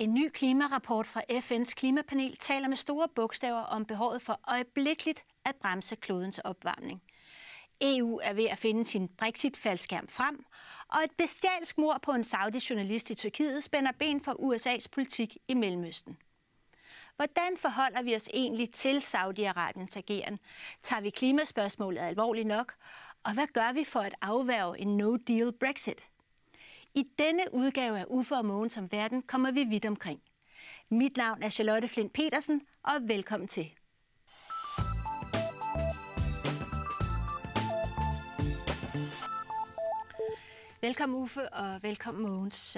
En ny klimarapport fra FN's klimapanel taler med store bogstaver om behovet for øjeblikkeligt at bremse klodens opvarmning. EU er ved at finde sin Brexit-faldskærm frem, og et bestialsk mor på en saudi-journalist i Tyrkiet spænder ben for USA's politik i Mellemøsten. Hvordan forholder vi os egentlig til Saudi-Arabiens ageren? Tager vi klimaspørgsmålet alvorligt nok? Og hvad gør vi for at afværge en no-deal Brexit? I denne udgave af UFO og Mågen som verden kommer vi vidt omkring. Mit navn er Charlotte Flint Petersen, og velkommen til. Velkommen Uffe, og velkommen Mogens.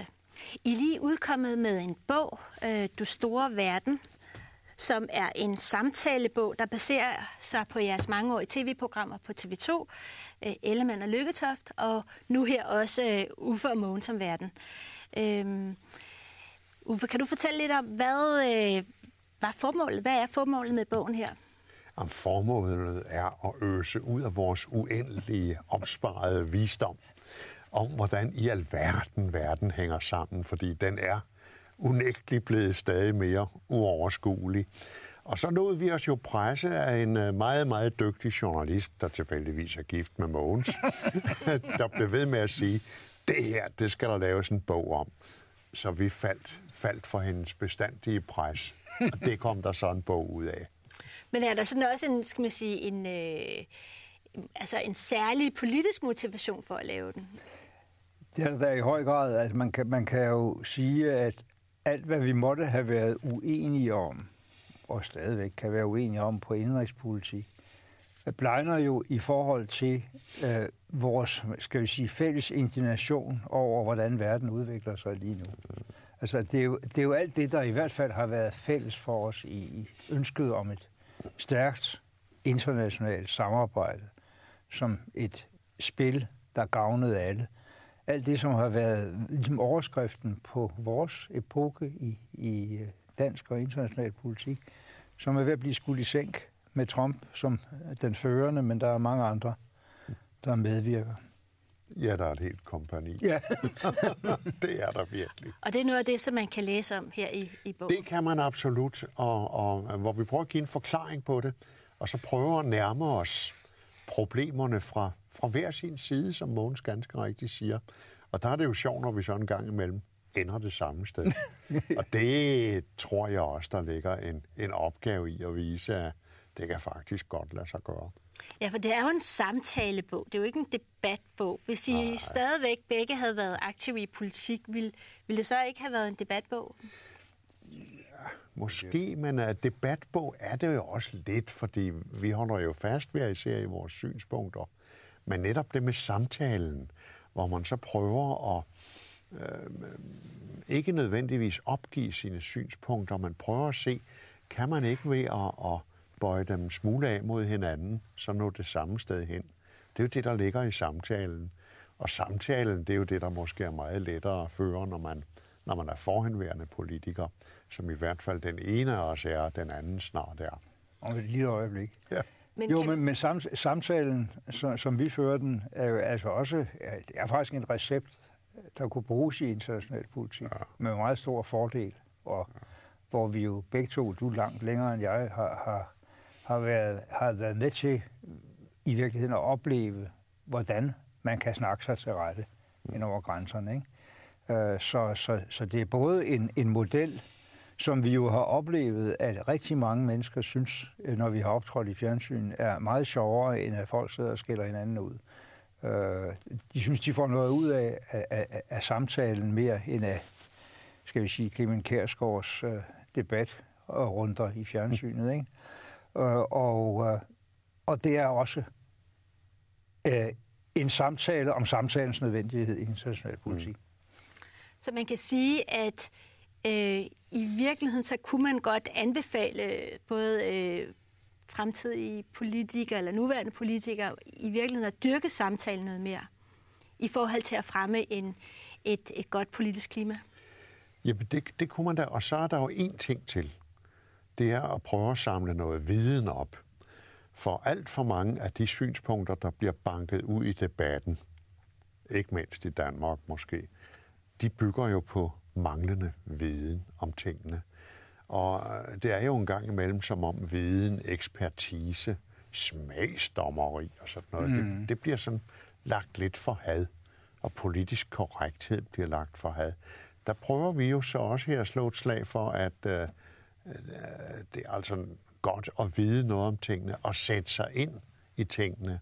I lige udkommet med en bog, øh, Du Store Verden, som er en samtalebog, der baserer sig på jeres mangeårige tv-programmer på TV2, øh, Ellemann og Lykketoft, og nu her også øh, Uffe og Mogens som verden. Øh, Uffe, kan du fortælle lidt om, hvad øh, var formålet? Hvad er formålet med bogen her? Om formålet er at øse ud af vores uendelige opsparede visdom om, hvordan i alverden verden hænger sammen, fordi den er unægteligt blevet stadig mere uoverskuelig. Og så nåede vi os jo presse af en øh, meget, meget dygtig journalist, der tilfældigvis er gift med Mogens, der blev ved med at sige, det her, det skal der laves en bog om. Så vi faldt, faldt for hendes bestandige pres, og det kom der så en bog ud af. Men er der sådan også en, skal man sige, en, øh, altså en særlig politisk motivation for at lave den? Det er der i høj grad. Altså man, kan, man kan jo sige, at alt, hvad vi måtte have været uenige om, og stadigvæk kan være uenige om på indrigspolitik, blegner jo i forhold til øh, vores, skal vi sige, fælles indignation over, hvordan verden udvikler sig lige nu. Altså, det er, jo, det er jo alt det, der i hvert fald har været fælles for os i, i ønsket om et stærkt internationalt samarbejde, som et spil, der gavnede alle alt det, som har været ligesom overskriften på vores epoke i, i øh, dansk og international politik, som er ved at blive skudt i sænk med Trump som den førende, men der er mange andre, der medvirker. Ja, der er et helt kompani. Ja. det er der virkelig. Og det er noget af det, som man kan læse om her i, i bogen? Det kan man absolut, og, og hvor vi prøver at give en forklaring på det, og så prøver at nærme os problemerne fra fra hver sin side, som Mogens ganske rigtigt siger. Og der er det jo sjovt, når vi så en gang imellem ender det samme sted. og det tror jeg også, der ligger en, en opgave i at vise, at det kan faktisk godt lade sig gøre. Ja, for det er jo en samtalebog. Det er jo ikke en debatbog. Hvis I Nej. stadigvæk begge havde været aktive i politik, ville, ville det så ikke have været en debatbog? Ja, måske, men uh, debatbog er det jo også lidt, fordi vi holder jo fast ved især i vores synspunkter. Men netop det med samtalen, hvor man så prøver at øh, ikke nødvendigvis opgive sine synspunkter, man prøver at se, kan man ikke ved at, at bøje dem smule af mod hinanden, så nå det samme sted hen. Det er jo det, der ligger i samtalen. Og samtalen, det er jo det, der måske er meget lettere at føre, når man, når man er forhenværende politiker, som i hvert fald den ene af os er, den anden snart er. Om et lille øjeblik. Ja. Men jo, kan... men, men sam, samtalen, som, som vi fører den, er jo altså også, det er faktisk en recept, der kunne bruges i international politik ja. med meget stor fordel, og ja. hvor vi jo begge to, du langt længere end jeg, har, har, har, været, har været med til i virkeligheden at opleve, hvordan man kan snakke sig til rette mm. ind over grænserne. Ikke? Øh, så, så, så det er både en, en model, som vi jo har oplevet, at rigtig mange mennesker synes, øh, når vi har optrådt i fjernsyn, er meget sjovere, end at folk sidder og skiller hinanden ud. Øh, de synes, de får noget ud af, af, af, af samtalen mere end af, skal vi sige, Clemen Kærsgaards øh, debat og runder i fjernsynet. Ikke? Øh, og, øh, og det er også øh, en samtale om samtalens nødvendighed i international politik. Mm. Så man kan sige, at øh, i virkeligheden så kunne man godt anbefale øh, både øh, fremtidige politikere eller nuværende politikere i virkeligheden at dyrke samtalen noget mere i forhold til at fremme en, et, et godt politisk klima? Jamen det, det kunne man da, og så er der jo én ting til. Det er at prøve at samle noget viden op. For alt for mange af de synspunkter, der bliver banket ud i debatten, ikke mindst i Danmark måske, de bygger jo på manglende viden om tingene. Og det er jo en gang imellem som om viden, ekspertise, smagsdommeri og sådan noget, mm. det, det bliver sådan lagt lidt for had, og politisk korrekthed bliver lagt for had. Der prøver vi jo så også her at slå et slag for, at øh, øh, det er altså godt at vide noget om tingene og sætte sig ind i tingene.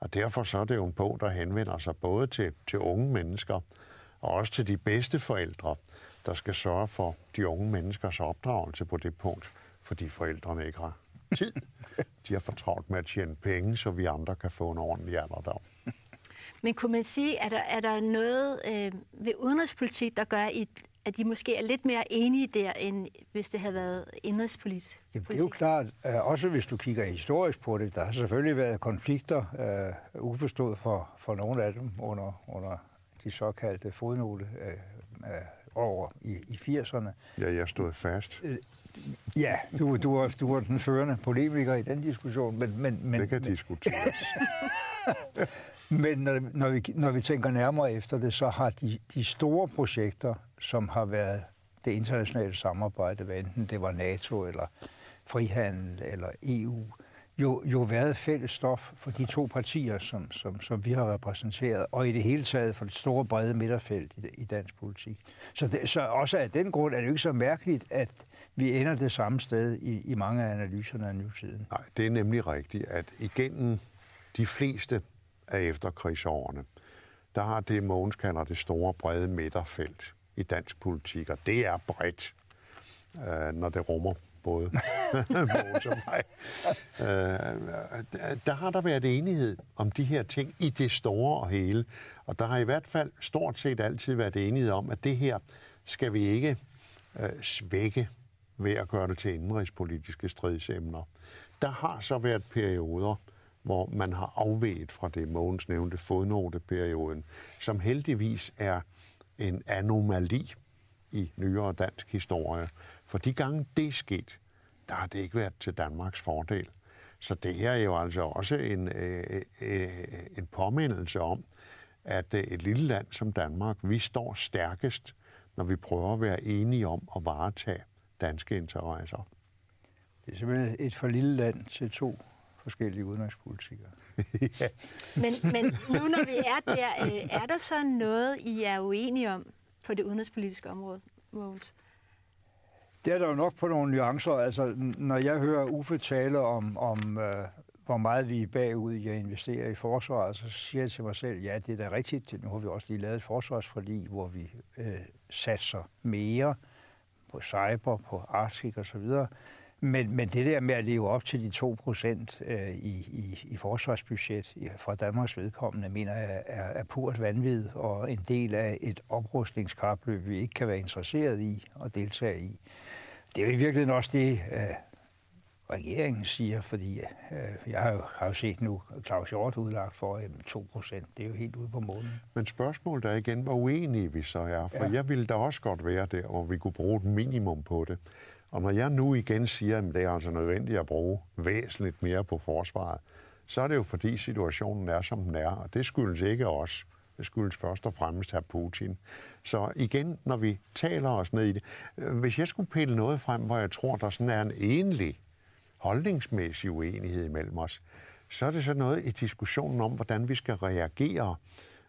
Og derfor så er det jo en bog, der henvender sig både til, til unge mennesker og også til de bedste forældre, der skal sørge for de unge menneskers opdragelse på det punkt, fordi forældrene ikke har tid. De har fortravlt med at tjene penge, så vi andre kan få en ordentlig alderdom. Men kunne man sige, er der, er der noget øh, ved udenrigspolitik, der gør, at de måske er lidt mere enige der, end hvis det havde været indrigspolitik? Jamen, det er jo klart, øh, også hvis du kigger historisk på det, der har selvfølgelig været konflikter, øh, uforstået for, for nogle af dem under, under de såkaldte fodnote øh, øh, over i, i 80'erne. Ja, jeg stod fast. Øh, ja, du, du, var, du var den førende polemiker i den diskussion. Men, men, men, det kan men, diskuteres. men når, når, vi, når vi tænker nærmere efter det, så har de, de store projekter, som har været det internationale samarbejde, hvad enten det var NATO eller frihandel eller EU, jo, jo været fælles stof for de to partier, som, som, som vi har repræsenteret, og i det hele taget for det store brede midterfelt i, i dansk politik. Så, det, så også af den grund er det jo ikke så mærkeligt, at vi ender det samme sted i, i mange af analyserne af nutiden. Nej, det er nemlig rigtigt, at igennem de fleste af efterkrigsårene, der har det, Mogens kalder det store brede midterfelt i dansk politik, og det er bredt, øh, når det rummer både Mogens og mig. Øh, øh, der har der været enighed om de her ting i det store og hele, og der har i hvert fald stort set altid været enighed om, at det her skal vi ikke øh, svække ved at gøre det til indrigspolitiske stridsemner. Der har så været perioder, hvor man har afveget fra det, Mogens nævnte, fodnoteperioden, som heldigvis er en anomali i nyere dansk historie. For de gange det er sket, der har det ikke været til Danmarks fordel. Så det her er jo altså også en, øh, øh, en påmindelse om, at øh, et lille land som Danmark, vi står stærkest, når vi prøver at være enige om at varetage danske interesser. Det er simpelthen et for lille land til to forskellige udenrigspolitikere. ja. men, men nu når vi er der, øh, er der så noget, I er uenige om på det udenrigspolitiske område, Mogens? Det er der jo nok på nogle nuancer. Altså, når jeg hører Uffe tale om, om øh, hvor meget vi er bagud i at investere i forsvaret, så siger jeg til mig selv, ja, det er da rigtigt. Nu har vi også lige lavet et forsvarsforlig, hvor vi øh, satser mere på cyber, på Arctic osv., men, men det der med at leve op til de 2 procent øh, i, i, i forsvarsbudget fra Danmarks vedkommende, mener jeg er, er purt vanvid og en del af et oprustningskapløb, vi ikke kan være interesseret i og deltage i. Det er jo i virkeligheden også det, øh, regeringen siger, fordi øh, jeg har jo, har jo set nu Claus Hjort udlagt for øh, 2 procent. Det er jo helt ude på månen. Men spørgsmålet er igen, hvor uenige vi så er. For ja. jeg ville da også godt være der, og vi kunne bruge et minimum på det. Og når jeg nu igen siger, at det er altså nødvendigt at bruge væsentligt mere på forsvaret, så er det jo fordi situationen er, som den er. Og det skyldes ikke os. Skyldes først og fremmest her Putin. Så igen, når vi taler os ned i det. Øh, hvis jeg skulle pille noget frem, hvor jeg tror, der sådan er en enlig holdningsmæssig uenighed imellem os, så er det så noget i diskussionen om, hvordan vi skal reagere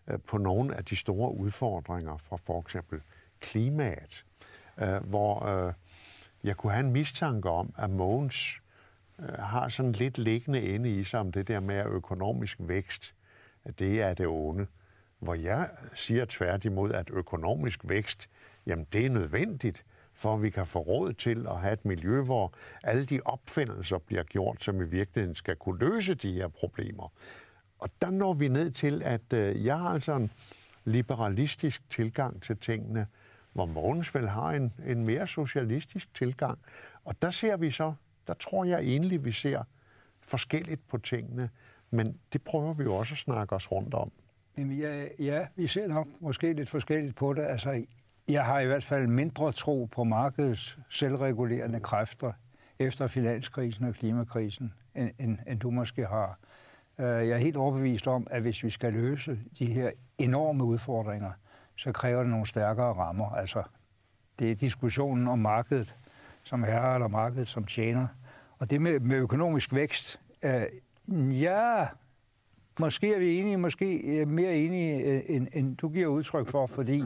øh, på nogle af de store udfordringer fra for eksempel klimaet, øh, hvor jeg kunne have en mistanke om, at Mogens har sådan lidt liggende inde i sig om det der med at økonomisk vækst, at det er det onde. Hvor jeg siger tværtimod, at økonomisk vækst, jamen det er nødvendigt, for at vi kan få råd til at have et miljø, hvor alle de opfindelser bliver gjort, som i virkeligheden skal kunne løse de her problemer. Og der når vi ned til, at øh, jeg har altså en liberalistisk tilgang til tingene, hvor Mogens vel har en, en mere socialistisk tilgang. Og der ser vi så, der tror jeg egentlig, vi ser forskelligt på tingene, men det prøver vi jo også at snakke os rundt om. Jamen, ja, ja, vi ser nok måske lidt forskelligt på det. Altså, jeg har i hvert fald mindre tro på markedets selvregulerende kræfter efter finanskrisen og klimakrisen, end, end, end du måske har. Øh, jeg er helt overbevist om, at hvis vi skal løse de her enorme udfordringer, så kræver det nogle stærkere rammer. Altså Det er diskussionen om markedet som herre eller markedet som tjener. Og det med, med økonomisk vækst, øh, ja, måske er vi enige, måske øh, mere enige, øh, end, end du giver udtryk for, fordi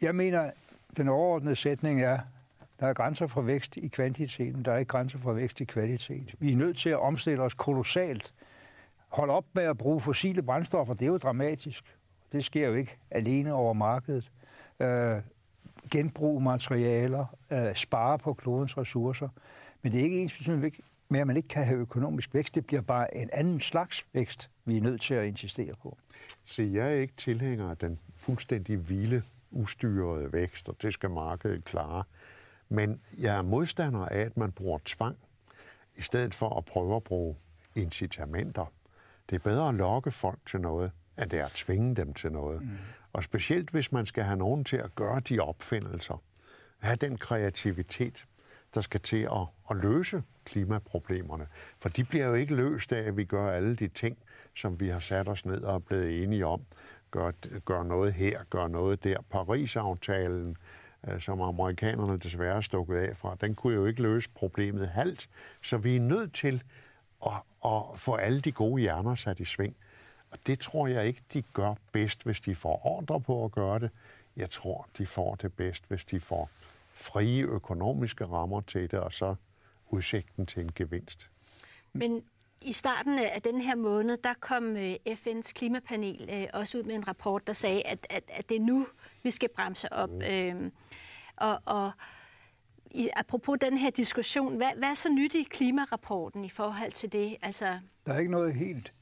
jeg mener, den overordnede sætning er, der er grænser for vækst i kvantiteten, der er ikke grænser for vækst i kvalitet. Vi er nødt til at omstille os kolossalt. Hold op med at bruge fossile brændstoffer, det er jo dramatisk. Det sker jo ikke alene over markedet. Øh, genbruge materialer, øh, spare på klodens ressourcer. Men det er ikke ens med, at man ikke kan have økonomisk vækst. Det bliver bare en anden slags vækst, vi er nødt til at insistere på. Så jeg er ikke tilhænger af den fuldstændig hvile, ustyrede vækst, og det skal markedet klare. Men jeg er modstander af, at man bruger tvang, i stedet for at prøve at bruge incitamenter. Det er bedre at lokke folk til noget, end det er at tvinge dem til noget. Mm. Og specielt hvis man skal have nogen til at gøre de opfindelser, have den kreativitet, der skal til at, at løse klimaproblemerne. For de bliver jo ikke løst af, at vi gør alle de ting, som vi har sat os ned og er blevet enige om. Gør, gør noget her, gør noget der. Paris-aftalen, øh, som amerikanerne desværre er stukket af fra, den kunne jo ikke løse problemet halvt. Så vi er nødt til at, at få alle de gode hjerner sat i sving. Og det tror jeg ikke, de gør bedst, hvis de får ordre på at gøre det. Jeg tror, de får det bedst, hvis de får frie økonomiske rammer til det, og så udsigten til en gevinst. Men i starten af den her måned, der kom øh, FN's klimapanel øh, også ud med en rapport, der sagde, at, at, at det er nu, vi skal bremse op. Mm. Øhm, og, og i, apropos den her diskussion, hvad, hvad er så nyt i klimarapporten i forhold til det? Altså... Der er ikke noget helt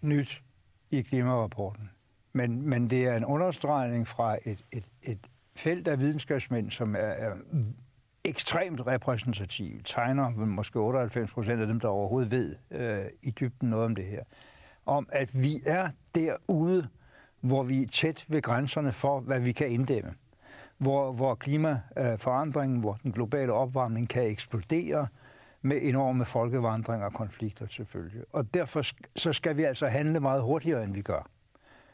nyt i klimarapporten. Men, men det er en understregning fra et, et, et felt af videnskabsmænd, som er, er ekstremt repræsentativt, tegner måske 98 procent af dem, der overhovedet ved øh, i dybden noget om det her, om at vi er derude, hvor vi er tæt ved grænserne for, hvad vi kan inddæmme. Hvor, hvor klimaforandringen, hvor den globale opvarmning kan eksplodere, med enorme folkevandringer og konflikter selvfølgelig. Og derfor så skal vi altså handle meget hurtigere, end vi gør.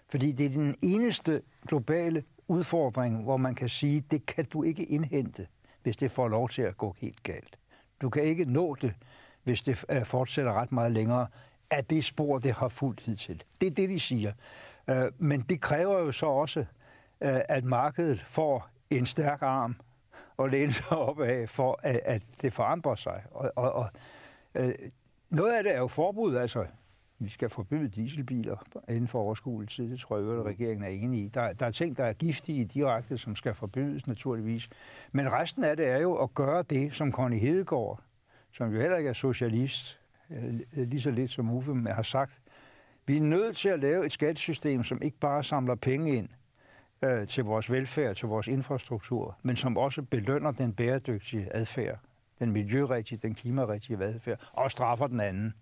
Fordi det er den eneste globale udfordring, hvor man kan sige, det kan du ikke indhente, hvis det får lov til at gå helt galt. Du kan ikke nå det, hvis det øh, fortsætter ret meget længere, af det spor, det har fulgt hidtil. Det er det, de siger. Øh, men det kræver jo så også, øh, at markedet får en stærk arm og læne sig op af, for at, det forandrer sig. Og, og, og noget af det er jo forbud, altså vi skal forbyde dieselbiler inden for overskuelig tid. Det tror jeg, at regeringen er enig i. Der, der er ting, der er giftige direkte, som skal forbydes naturligvis. Men resten af det er jo at gøre det, som Connie Hedegaard, som jo heller ikke er socialist, øh, lige så lidt som Uffe har sagt. Vi er nødt til at lave et skattesystem, som ikke bare samler penge ind, øh, til vores velfærd, til vores infrastruktur, men som også belønner den bæredygtige adfærd, den miljørigtige, den klimarigtige adfærd, og straffer den anden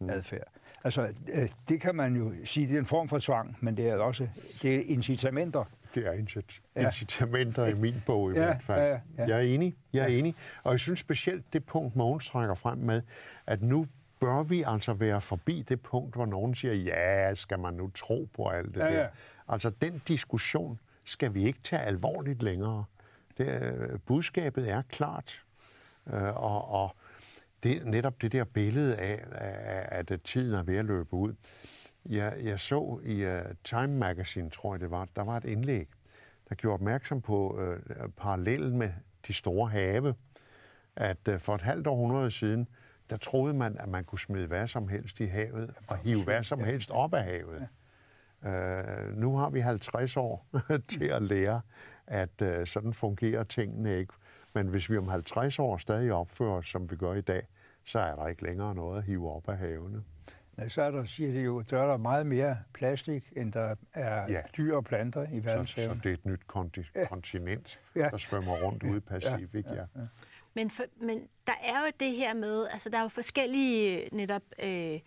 mm. adfærd. Altså, øh, det kan man jo sige, det er en form for tvang, men det er også det er incitamenter. Det er incitamenter ja. i min bog i ja, hvert fald. Ja, ja. Jeg er enig, jeg er ja. enig. Og jeg synes specielt det punkt, Mogens trækker frem med, at nu bør vi altså være forbi det punkt, hvor nogen siger, ja, skal man nu tro på alt det ja, der? Ja. Altså, den diskussion skal vi ikke tage alvorligt længere. Det, budskabet er klart, øh, og, og det, netop det der billede af, at, at tiden er ved at løbe ud. Jeg, jeg så i uh, Time Magazine, tror jeg det var, der var et indlæg, der gjorde opmærksom på uh, parallellen med de store have. At uh, for et halvt århundrede siden, der troede man, at man kunne smide hvad som helst i havet og hive hvad som helst op af havet. Uh, nu har vi 50 år til at lære, at uh, sådan fungerer tingene ikke. Men hvis vi om 50 år stadig opfører os, som vi gør i dag, så er der ikke længere noget at hive op af havene. Ja, så er der, siger de jo, der er der meget mere plastik, end der er ja. dyr og planter i verdenshaven. Så, så det er et nyt konti- ja. kontinent, ja. der svømmer rundt ude i Pacifik, ja. ja. ja. Men, for, men der er jo det her med, altså der er jo forskellige netop, øh,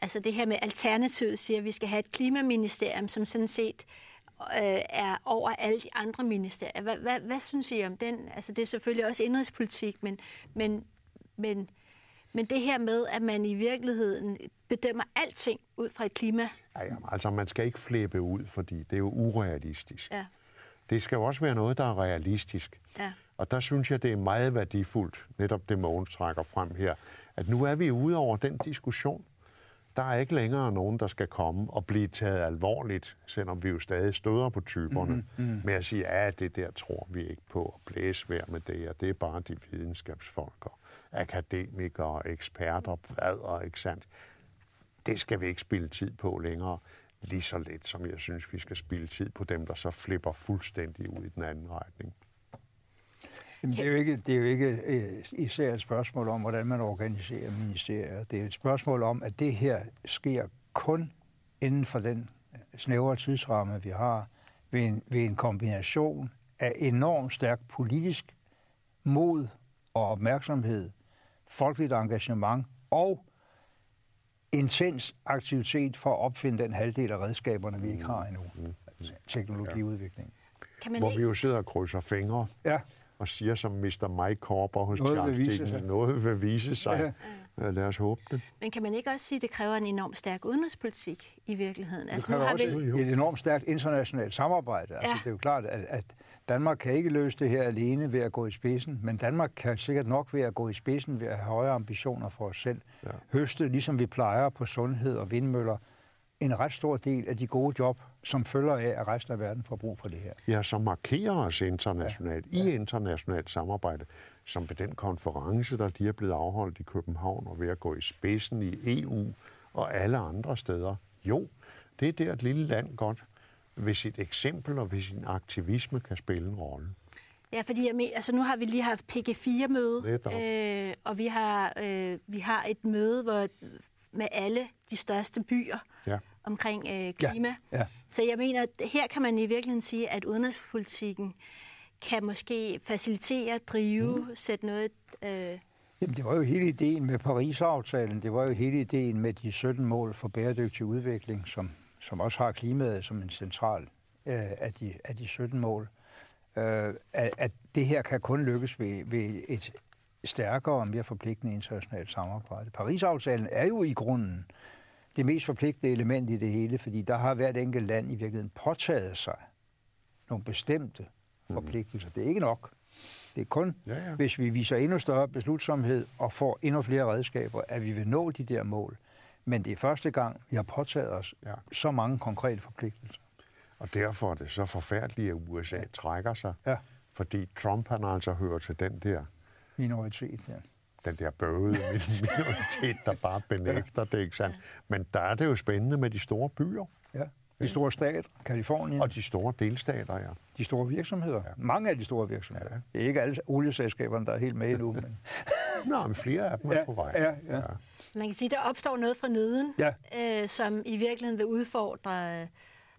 altså det her med alternativet siger, at vi skal have et klimaministerium, som sådan set øh, er over alle de andre ministerier. Hvad, hvad, hvad synes I om den? Altså det er selvfølgelig også indrigspolitik, men, men, men, men det her med, at man i virkeligheden bedømmer alting ud fra et klima. Ja, jamen, altså man skal ikke flippe ud, fordi det er jo urealistisk. Ja. det skal jo også være noget, der er realistisk. Ja. Og der synes jeg, det er meget værdifuldt, netop det Mogens trækker frem her, at nu er vi ude over den diskussion. Der er ikke længere nogen, der skal komme og blive taget alvorligt, selvom vi jo stadig støder på typerne, mm-hmm. med at sige, at det der tror vi ikke på, og blæse vær med det, og det er bare de videnskabsfolk og akademikere og eksperter, hvad og ikke sandt. Det skal vi ikke spille tid på længere, lige så lidt som jeg synes, vi skal spille tid på dem, der så flipper fuldstændig ud i den anden retning. Jamen, det er jo ikke, det er jo ikke øh, især et spørgsmål om, hvordan man organiserer ministerier. Det er et spørgsmål om, at det her sker kun inden for den snævre tidsramme, vi har, ved en, ved en kombination af enormt stærk politisk mod og opmærksomhed, folkeligt engagement og intens aktivitet for at opfinde den halvdel af redskaberne, vi ikke har endnu. Mm. Altså, teknologiudvikling. Kan man Hvor vi jo sidder og krydser fingre. Ja og siger som Mr. Mike Corber hos noget Charles Dickens, noget vil vise sig. Ja. Lad os håbe det. Men kan man ikke også sige, at det kræver en enormt stærk udenrigspolitik i virkeligheden? Det altså, nu har også vi... et enormt stærkt internationalt samarbejde. Altså, ja. Altså, det er jo klart, at, at Danmark kan ikke løse det her alene ved at gå i spidsen, men Danmark kan sikkert nok ved at gå i spidsen ved at have højere ambitioner for os selv. Ja. Høste, ligesom vi plejer på sundhed og vindmøller, en ret stor del af de gode job, som følger af, at resten af verden får brug for det her. Ja, som markerer os internationalt, ja. i internationalt samarbejde, som ved den konference, der lige er blevet afholdt i København, og ved at gå i spidsen i EU og alle andre steder. Jo, det er der et lille land godt, ved sit eksempel og ved sin aktivisme kan spille en rolle. Ja, fordi jeg mener, altså nu har vi lige haft PG4-møde, øh, og vi har, øh, vi har et møde hvor, med alle de største byer ja. omkring øh, klima. Ja. Ja. Så jeg mener, at her kan man i virkeligheden sige, at udenrigspolitikken kan måske facilitere, drive, mm. sætte noget... Øh, Jamen, det var jo hele ideen med Paris-aftalen. Det var jo hele ideen med de 17 mål for bæredygtig udvikling, som, som også har klimaet som en central øh, af, de, af de 17 mål. Øh, at, at det her kan kun lykkes ved, ved et stærkere og mere forpligtende internationalt samarbejde. Paris-aftalen er jo i grunden det mest forpligtende element i det hele, fordi der har hvert enkelt land i virkeligheden påtaget sig nogle bestemte mhm. forpligtelser. Det er ikke nok. Det er kun, ja, ja. hvis vi viser endnu større beslutsomhed og får endnu flere redskaber, at vi vil nå de der mål. Men det er første gang, vi har påtaget os ja. så mange konkrete forpligtelser. Og derfor er det så forfærdeligt, at USA trækker sig. Ja. Fordi Trump han altså hører til den der minoritet, ja. Den der bøvede minoritet, der bare benægter det, ikke sandt? Men der er det jo spændende med de store byer. Ja, de store stater, Kalifornien. Og de store delstater, ja. De store virksomheder. Ja. Mange af de store virksomheder. Ja. Det er ikke alle olieselskaberne, der er helt med endnu. Men... Nå, men flere af dem er ja, på vej. Ja, ja. ja. Man kan sige, der opstår noget fra neden, ja. øh, som i virkeligheden vil udfordre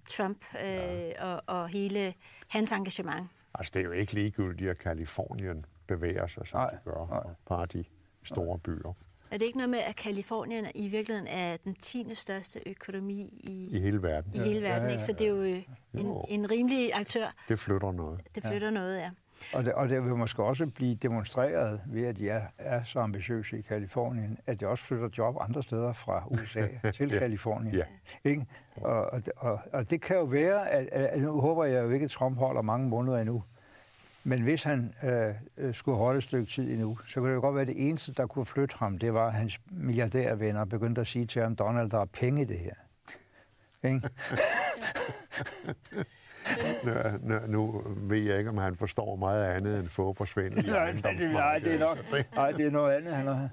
Trump øh, ja. og, og hele hans engagement. Altså, det er jo ikke ligegyldigt, at Kalifornien bevæger sig, som nej, de gør, nej. og bare de store nej. byer. Er det ikke noget med, at Kalifornien i virkeligheden er den 10. største økonomi i, I hele verden? I hele verden, ja, ja, ja, ikke? Så det er jo, øh, en, jo. en rimelig aktør. Det flytter noget. Det flytter ja. noget, ja. Og det, og det vil måske også blive demonstreret ved, at de er, er så ambitiøse i Kalifornien, at de også flytter job andre steder fra USA til ja. Kalifornien. Ja. Ikke? Og, og, og, og det kan jo være, at, at nu håber jeg jo ikke, at Trump holder mange måneder endnu, men hvis han øh, øh, skulle holde et stykke tid endnu, så kunne det jo godt være, at det eneste, der kunne flytte ham, det var, at hans milliardærvenner begyndte at sige til ham, Donald, der er penge i det her. Ikke? nu, nu, nu ved jeg ikke, om han forstår meget andet end fodboldsvindel. nej, nej, nej, det er nok, nej, det er noget andet, han har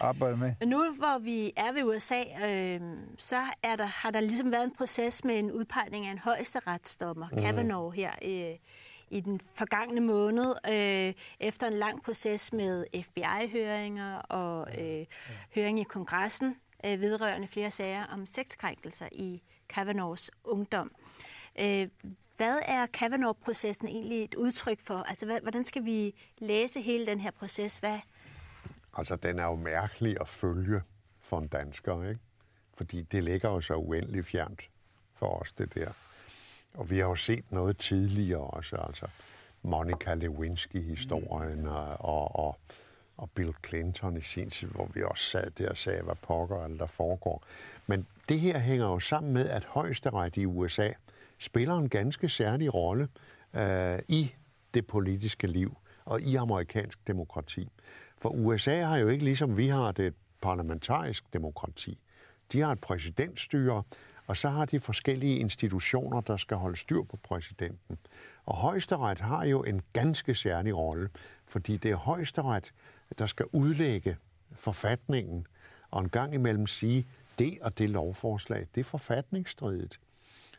arbejdet med. Men nu, hvor vi er ved USA, øh, så er der, har der ligesom været en proces med en udpegning af en højesteretsdommer, mm. Kavanaugh, her øh, i den forgangne måned, øh, efter en lang proces med FBI-høringer og øh, høring i kongressen øh, vedrørende flere sager om sexkrænkelser i Kavanaughs ungdom. Øh, hvad er Kavanaugh-processen egentlig et udtryk for? Altså, hvad, hvordan skal vi læse hele den her proces? Hvad? Altså, den er jo mærkelig at følge for en dansker, ikke? Fordi det ligger jo så uendeligt fjernt for os, det der. Og vi har jo set noget tidligere også, altså Monica Lewinsky-historien og, og, og Bill Clinton i sin tid, hvor vi også sad der og sagde, hvad pokker alt der foregår. Men det her hænger jo sammen med, at højesteret i USA spiller en ganske særlig rolle. øh, i det politiske liv og i amerikansk demokrati. For USA har jo ikke ligesom vi har det et parlamentarisk demokrati. De har et præsidentstyre, og så har de forskellige institutioner, der skal holde styr på præsidenten. Og højesteret har jo en ganske særlig rolle, fordi det er højesteret, der skal udlægge forfatningen, og en gang imellem sige, det og det lovforslag, det er forfatningsstridigt.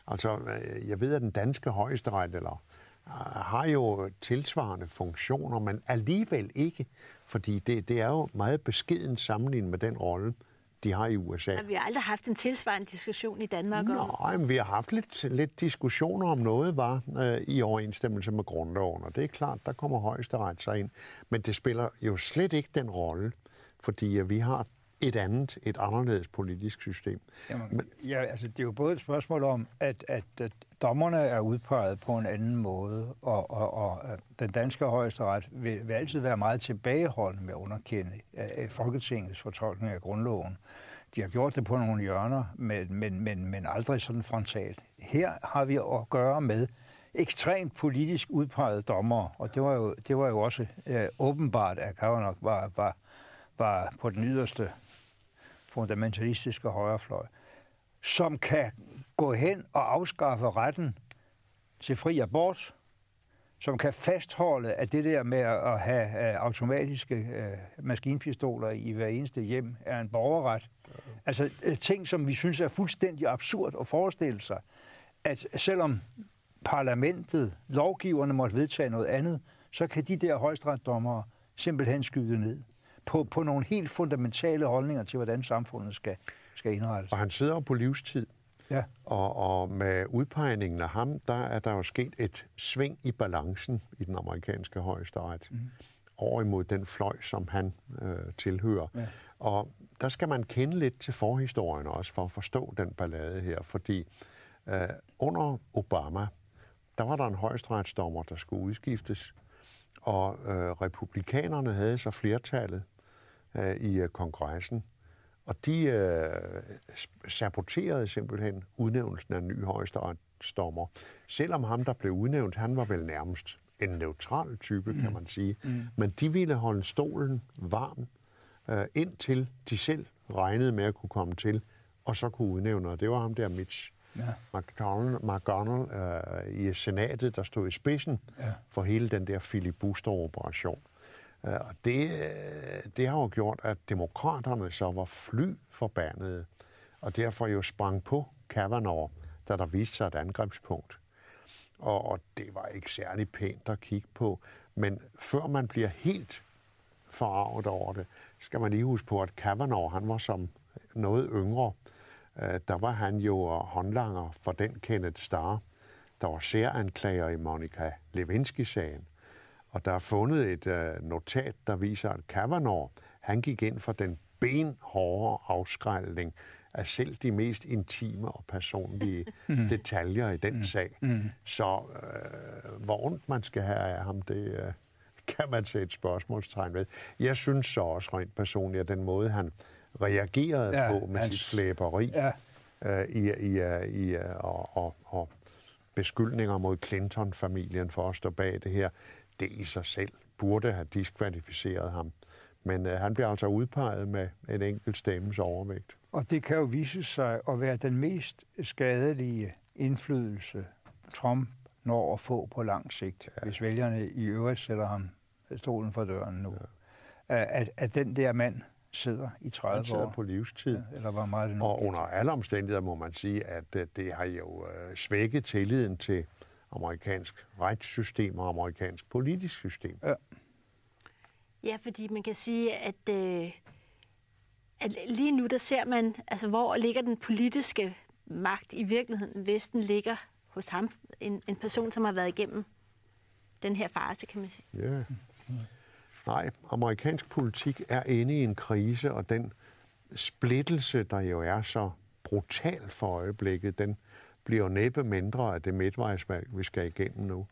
Altså, øh, jeg ved, at den danske højesteret eller, øh, har jo tilsvarende funktioner, men alligevel ikke, fordi det, det er jo meget beskeden sammenlignet med den rolle, de har i USA. Men vi har aldrig haft en tilsvarende diskussion i Danmark om... Nej, men vi har haft lidt, lidt diskussioner om noget var øh, i overensstemmelse med grundloven, og det er klart, der kommer højesteret sig ind. Men det spiller jo slet ikke den rolle, fordi øh, vi har et andet, et anderledes politisk system. Jamen, Men, ja, altså, det er jo både et spørgsmål om, at, at, at dommerne er udpeget på en anden måde, og, og, og den danske højesteret vil, vil altid være meget tilbageholdende med at underkende øh, øh, Folketingets fortolkning af grundloven. De har gjort det på nogle hjørner, men, men, men, men aldrig sådan frontalt. Her har vi at gøre med ekstremt politisk udpegede dommere, og det var jo, det var jo også øh, åbenbart, at Kavanaugh var, var, var på den yderste fundamentalistiske højrefløj, som kan gå hen og afskaffe retten til fri abort, som kan fastholde, at det der med at have uh, automatiske uh, maskinpistoler i hver eneste hjem er en borgerret. Altså uh, ting, som vi synes er fuldstændig absurd at forestille sig, at selvom parlamentet, lovgiverne måtte vedtage noget andet, så kan de der højstrætsdommere simpelthen skyde ned på, på nogle helt fundamentale holdninger til, hvordan samfundet skal, skal indrettes. Og han sidder jo på livstid. Ja. Og, og med udpegningen af ham, der er der jo sket et sving i balancen i den amerikanske højesteret. Mm. Over imod den fløj, som han øh, tilhører. Ja. Og der skal man kende lidt til forhistorien også, for at forstå den ballade her. Fordi øh, under Obama, der var der en højesteretsdommer, der skulle udskiftes. Og øh, republikanerne havde så flertallet øh, i øh, kongressen. Og de øh, saboterede simpelthen udnævnelsen af en ny højesteretsdommer. Selvom ham, der blev udnævnt, han var vel nærmest en neutral type, kan mm. man sige. Mm. Men de ville holde stolen varm, øh, indtil de selv regnede med at kunne komme til, og så kunne udnævne. Og det var ham der, Mitch ja. McDonald, McDonald øh, i senatet, der stod i spidsen ja. for hele den der filibuster-operation. Øh, og det, øh, det har jo gjort, at demokraterne så var fly forbandede, og derfor jo sprang på Kavanaugh, da der viste sig et angrebspunkt. Og, og det var ikke særlig pænt at kigge på. Men før man bliver helt forarvet over det, skal man lige huske på, at Kavanaugh, han var som noget yngre. Øh, der var han jo håndlanger for den Kenneth Starr, der var særanklager i Monica Lewinsky-sagen. Og der er fundet et uh, notat, der viser, at Kavanaugh, han gik ind for den benhårde afskrælning af selv de mest intime og personlige mm. detaljer i den mm. sag. Mm. Så uh, hvor ondt man skal have af ham, det uh, kan man sætte et spørgsmålstegn ved. Jeg synes så også rent personligt, at den måde, han reagerede ja, på med hans... sit flæberi ja. uh, i, i, i, uh, og, og, og beskyldninger mod Clinton-familien for at stå bag det her, det i sig selv burde have diskvalificeret ham. Men øh, han bliver altså udpeget med en enkelt stemmes overvægt. Og det kan jo vise sig at være den mest skadelige indflydelse, Trump når at få på lang sigt, ja. hvis vælgerne i øvrigt sætter ham stolen for døren nu. Ja. At, at den der mand sidder i 30 Han sidder år. på livstid. Ja, eller hvor meget det nu Og under alle omstændigheder må man sige, at øh, det har jo øh, svækket tilliden til amerikansk retssystem og amerikansk politisk system. Ja, ja fordi man kan sige, at, øh, at lige nu der ser man, altså hvor ligger den politiske magt i virkeligheden, hvis den ligger hos ham, en, en person, som har været igennem den her fase, kan man sige. Ja. Nej, amerikansk politik er inde i en krise, og den splittelse, der jo er så brutal for øjeblikket, den, bliver næppe mindre af det midtvejsvalg, vi skal igennem nu.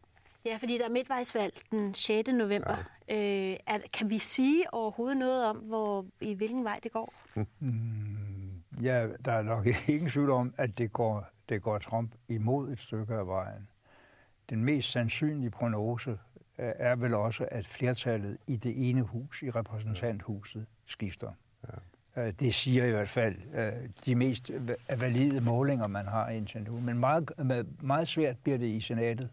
Ja, fordi der er midtvejsvalg den 6. november. Ja. Øh, er, kan vi sige overhovedet noget om, hvor, i hvilken vej det går? Mm, ja, der er nok ingen tvivl om, at det går, det går Trump imod et stykke af vejen. den mest sandsynlige prognose øh, er vel også, at flertallet i det ene hus, i repræsentanthuset, skifter. Ja. Øh, det siger i hvert fald øh, de mest valide målinger, man har indtil nu. Men meget, meget svært bliver det i senatet.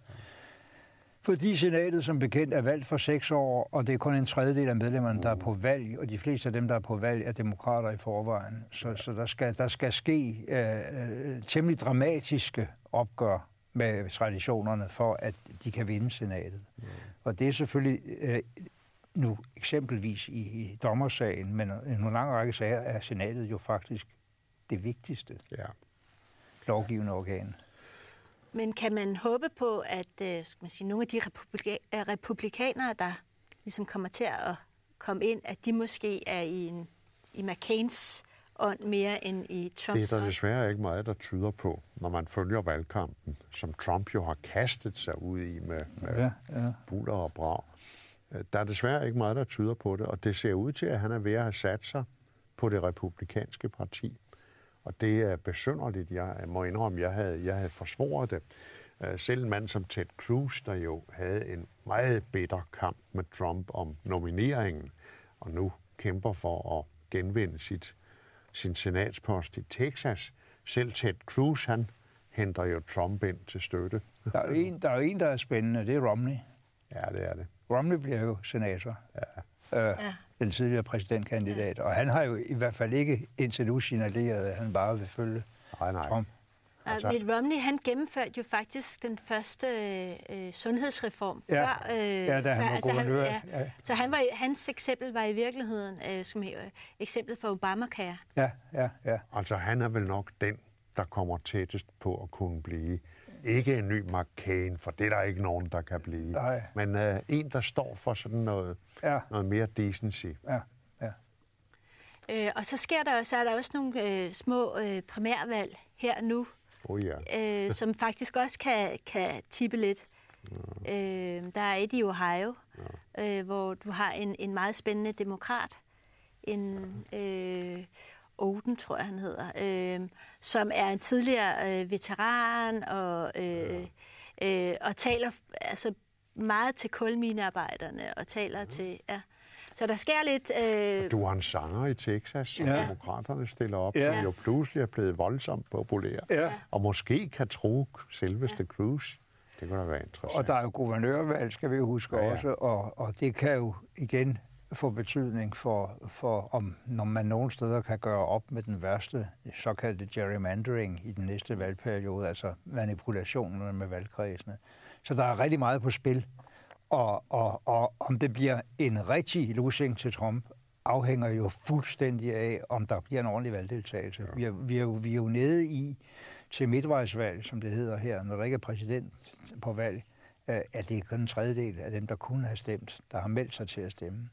Fordi senatet som bekendt er valgt for seks år, og det er kun en tredjedel af medlemmerne, der er på valg, og de fleste af dem, der er på valg, er demokrater i forvejen. Så, så der, skal, der skal ske øh, øh temmelig dramatiske opgør med traditionerne, for at de kan vinde senatet. Mm. Og det er selvfølgelig øh, nu eksempelvis i, i dommersagen, men i en lang række sager er senatet jo faktisk det vigtigste ja. lovgivende organ. Men kan man håbe på, at øh, skal man sige, nogle af de republika- øh, republikanere, der ligesom kommer til at komme ind, at de måske er i, en, i McCains ånd mere end i Trumps Det er der desværre ikke meget, der tyder på, når man følger valgkampen, som Trump jo har kastet sig ud i med, med ja, ja. buller og brag. Øh, der er desværre ikke meget, der tyder på det, og det ser ud til, at han er ved at have sat sig på det republikanske parti. Og det er besynderligt. Jeg må indrømme, jeg havde, jeg havde forsvoret det. Øh, selv en mand som Ted Cruz, der jo havde en meget bitter kamp med Trump om nomineringen, og nu kæmper for at genvinde sit, sin senatspost i Texas. Selv Ted Cruz, han henter jo Trump ind til støtte. Der er en, der er, en, der er spændende, det er Romney. Ja, det er det. Romney bliver jo senator. Ja. Øh, ja den tidligere præsidentkandidat. Ja. Og han har jo i hvert fald ikke indtil nu signaleret, at han bare vil følge nej, nej. Trump. Altså. Mitt Romney, han gennemførte jo faktisk den første øh, sundhedsreform ja. før. Øh, ja, da han før, var altså han, ja. ja. Så han var, hans eksempel var i virkeligheden øh, som øh, eksemplet for Obamacare. Ja, ja, ja. Altså han er vel nok den, der kommer tættest på at kunne blive ikke en ny McCain, for det er der ikke nogen, der kan blive. Nej. Men uh, en, der står for sådan noget, ja. noget mere decency. Ja. Ja. Øh, og så sker der så er der også nogle øh, små øh, primærvalg her nu, oh, ja. øh, som faktisk også kan, kan tippe lidt. Ja. Øh, der er et i Ohio, ja. øh, hvor du har en, en meget spændende demokrat, en øh, Oden, tror jeg han hedder, øh, som er en tidligere øh, veteran og, øh, øh, og taler altså meget til kulminearbejderne og taler mm. til... Ja. Så der sker lidt... Øh... Du har en sanger i Texas, som ja. demokraterne stiller op, ja. som jo pludselig er blevet voldsomt populær, ja. og måske kan tro selveste ja. Cruz. Det kunne da være interessant. Og der er jo guvernørvalg, skal vi huske ja, ja. også, og, og det kan jo igen få betydning for, for, om når man nogle steder kan gøre op med den værste såkaldte gerrymandering i den næste valgperiode, altså manipulationerne med valgkredsene. Så der er rigtig meget på spil. Og, og, og om det bliver en rigtig losing til Trump, afhænger jo fuldstændig af, om der bliver en ordentlig valgdeltagelse. Ja. Vi, er, vi, er jo, vi er jo nede i til midtvejsvalg, som det hedder her, når der ikke er præsident på valg, at det er kun en tredjedel af dem, der kunne have stemt, der har meldt sig til at stemme.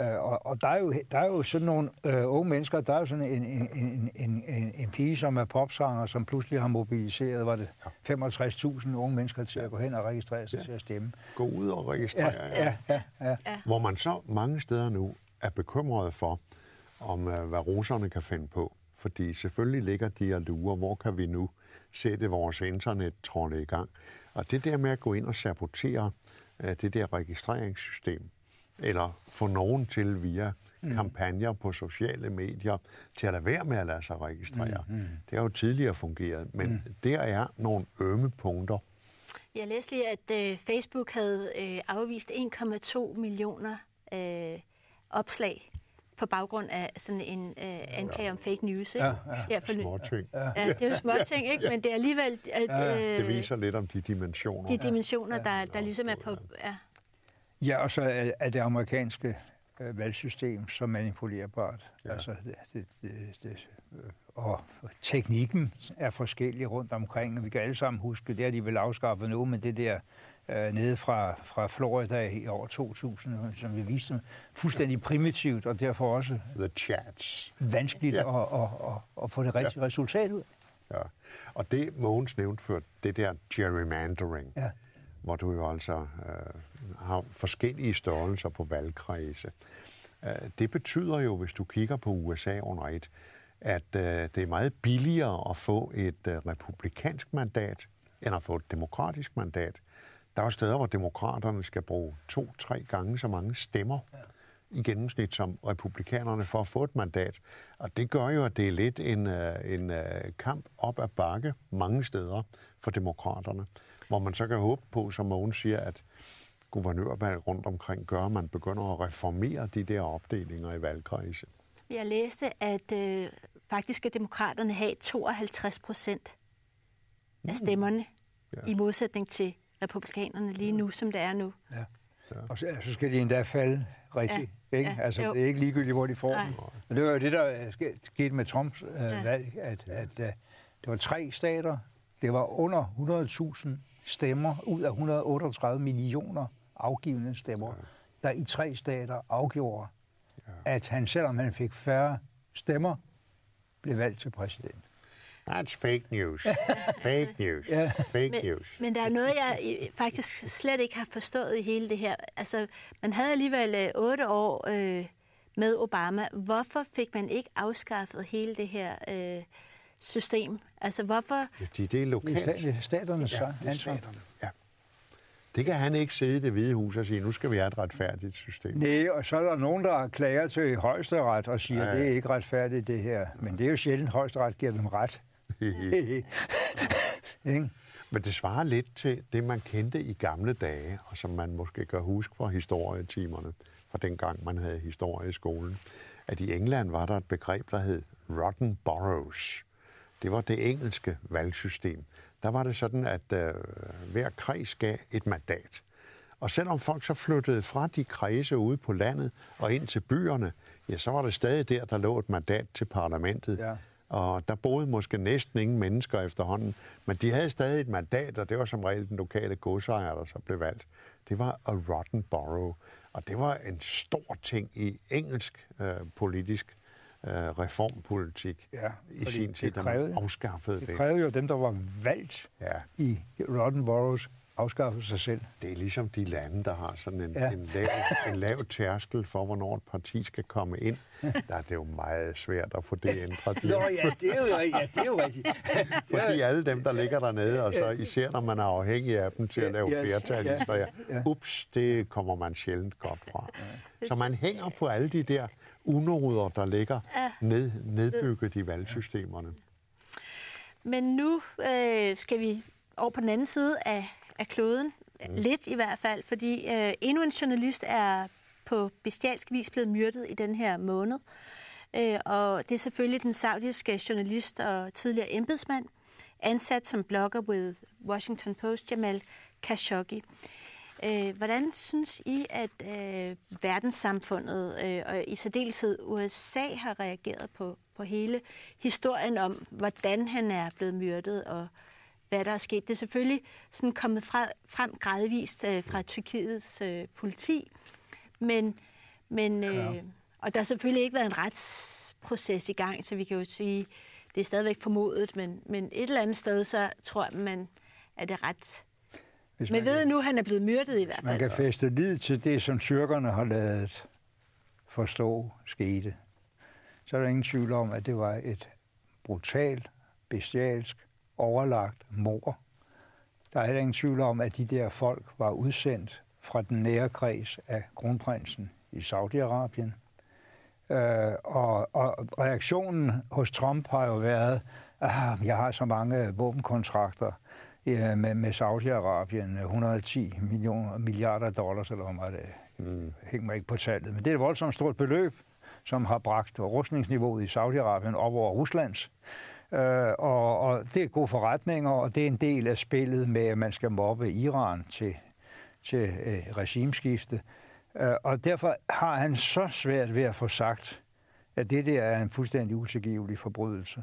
Øh, og, og der, er jo, der er jo sådan nogle øh, unge mennesker, der er jo sådan en, en, en, en, en, en pige, som er popsanger, som pludselig har mobiliseret, var det 65.000 unge mennesker til at gå hen og registrere sig ja. til at stemme. Gå ud og registrere, ja. ja, ja, ja. ja. Hvor man så mange steder nu er bekymret for, om øh, hvad russerne kan finde på. Fordi selvfølgelig ligger de og lurer, hvor kan vi nu sætte vores internet i gang. Og det der med at gå ind og sabotere øh, det der registreringssystem, eller få nogen til via mm. kampagner på sociale medier til at lade være med at lade sig registrere. Mm. Mm. Det har jo tidligere fungeret, men mm. der er nogle ømme punkter. Jeg læste lige, at øh, Facebook havde øh, afvist 1,2 millioner øh, opslag på baggrund af sådan en øh, anklage ja. om fake news. Ikke? Ja, ja. ja små ting. Ja. ja, det er jo små ting, ikke? men det er alligevel... At, ja. Øh, det viser lidt om de dimensioner. De dimensioner, der, der ligesom er på... Ja. Ja, og så er, er det amerikanske øh, valgsystem så manipulerbart. Ja. Altså, det, det, det, det, øh, og teknikken er forskellig rundt omkring. Vi kan alle sammen huske, det er de vil afskaffe nu, men det der øh, nede fra, fra Florida i år 2000, som vi viste, fuldstændig primitivt, og derfor også The chats. vanskeligt ja. at, at, at, at få det rigtige ja. resultat ud. Ja, og det Mogens nævnte før, det der gerrymandering, ja. Hvor du jo altså øh, har forskellige størrelser på valgkredse. Øh, det betyder jo, hvis du kigger på USA under et, at øh, det er meget billigere at få et øh, republikansk mandat, end at få et demokratisk mandat. Der er jo steder, hvor demokraterne skal bruge to-tre gange så mange stemmer ja. i gennemsnit som republikanerne for at få et mandat. Og det gør jo, at det er lidt en, øh, en øh, kamp op ad bakke mange steder for demokraterne, hvor man så kan håbe på, som Mogens siger, at guvernørvalg rundt omkring gør, at man begynder at reformere de der opdelinger i valgkredse. Jeg læste, at øh, faktisk skal demokraterne have 52 procent af mm. stemmerne, mm. ja. i modsætning til republikanerne lige nu, som det er nu. Ja. Ja. Og så, så skal de endda falde rigtigt. Ja. Ikke? Ja. Altså, det er ikke ligegyldigt, hvor de får Nej. dem. Men det var jo det, der skete med Trumps øh, ja. valg, at, at uh, det var tre stater, det var under 100.000 stemmer ud af 138 millioner afgivende stemmer, ja. der i tre stater afgjorde, ja. at han, selvom han fik færre stemmer, blev valgt til præsident. That's fake news. fake news. Yeah. Fake men, news. Men der er noget, jeg faktisk slet ikke har forstået i hele det her. Altså, man havde alligevel øh, otte år øh, med Obama. Hvorfor fik man ikke afskaffet hele det her øh, system? Altså, hvorfor... Ja, det, det er lokalt. Det er staterne, så. Ja, det er staterne. Ja. Det kan han ikke sidde i det hvide hus og sige, nu skal vi have et retfærdigt system. Nej, og så er der nogen, der klager til højesteret og siger, ja, ja. det er ikke retfærdigt det her. Men det er jo sjældent, højesteret giver dem ret. Men det svarer lidt til det, man kendte i gamle dage, og som man måske kan huske fra historietimerne, fra dengang man havde historie i skolen, at i England var der et begreb, der hed rotten boroughs. Det var det engelske valgsystem. Der var det sådan, at øh, hver kreds gav et mandat. Og selvom folk så flyttede fra de kredse ude på landet og ind til byerne, ja, så var det stadig der, der lå et mandat til parlamentet. Ja og der boede måske næsten ingen mennesker efterhånden, men de havde stadig et mandat, og det var som regel den lokale godsejer, der så blev valgt. Det var a rotten borough, og det var en stor ting i engelsk øh, politisk øh, reformpolitik ja, i sin tid, da man afskaffede det. Det krævede jo dem, der var valgt ja. i rotten boroughs, afskaffe sig selv. Det er ligesom de lande, der har sådan en, ja. en, lav, en lav tærskel for, hvornår et parti skal komme ind. Der er det jo meget svært at få det ændret. Nå ja, det er jo, ja, det er jo rigtigt. Fordi alle dem, der ligger dernede, og så især når man er afhængig af dem til at lave flertal, ja, ja, ja. ups, det kommer man sjældent godt fra. Så man hænger på alle de der unoder, der ligger ned, nedbygget i valgsystemerne. Men nu øh, skal vi over på den anden side af af kloden. Mm. Lidt i hvert fald, fordi øh, endnu en journalist er på bestialsk vis blevet myrdet i den her måned. Øh, og det er selvfølgelig den saudiske journalist og tidligere embedsmand, ansat som blogger ved Washington Post, Jamal Khashoggi. Øh, hvordan synes I, at øh, verdenssamfundet øh, og i særdeleshed USA har reageret på, på hele historien om, hvordan han er blevet myrdet og hvad der er sket. Det er selvfølgelig sådan kommet fra, frem gradvist øh, fra Tyrkiets øh, politi, men, men øh, ja. og der har selvfølgelig ikke været en retsproces i gang, så vi kan jo sige, det er stadigvæk formodet, men, men et eller andet sted, så tror man, at det er ret hvis man, man ved nu, at han er blevet myrdet i hvert fald. Man kan fæste lid til det, som tyrkerne har lavet forstå skete. Så er der ingen tvivl om, at det var et brutalt, bestialsk overlagt mor. Der er heller ingen tvivl om, at de der folk var udsendt fra den nære kreds af kronprinsen i Saudi-Arabien. Øh, og, og reaktionen hos Trump har jo været, at ah, jeg har så mange våbenkontrakter øh, med, med Saudi-Arabien, 110 millioner, milliarder dollars, eller hvad det mm. hænger mig ikke på tallet. Men det er et voldsomt stort beløb, som har bragt rustningsniveauet i Saudi-Arabien op over Ruslands. Øh, og, og det er gode forretninger, og det er en del af spillet med, at man skal mobbe Iran til, til øh, regimeskifte. Øh, og derfor har han så svært ved at få sagt, at det der er en fuldstændig utilgivelig forbrydelse.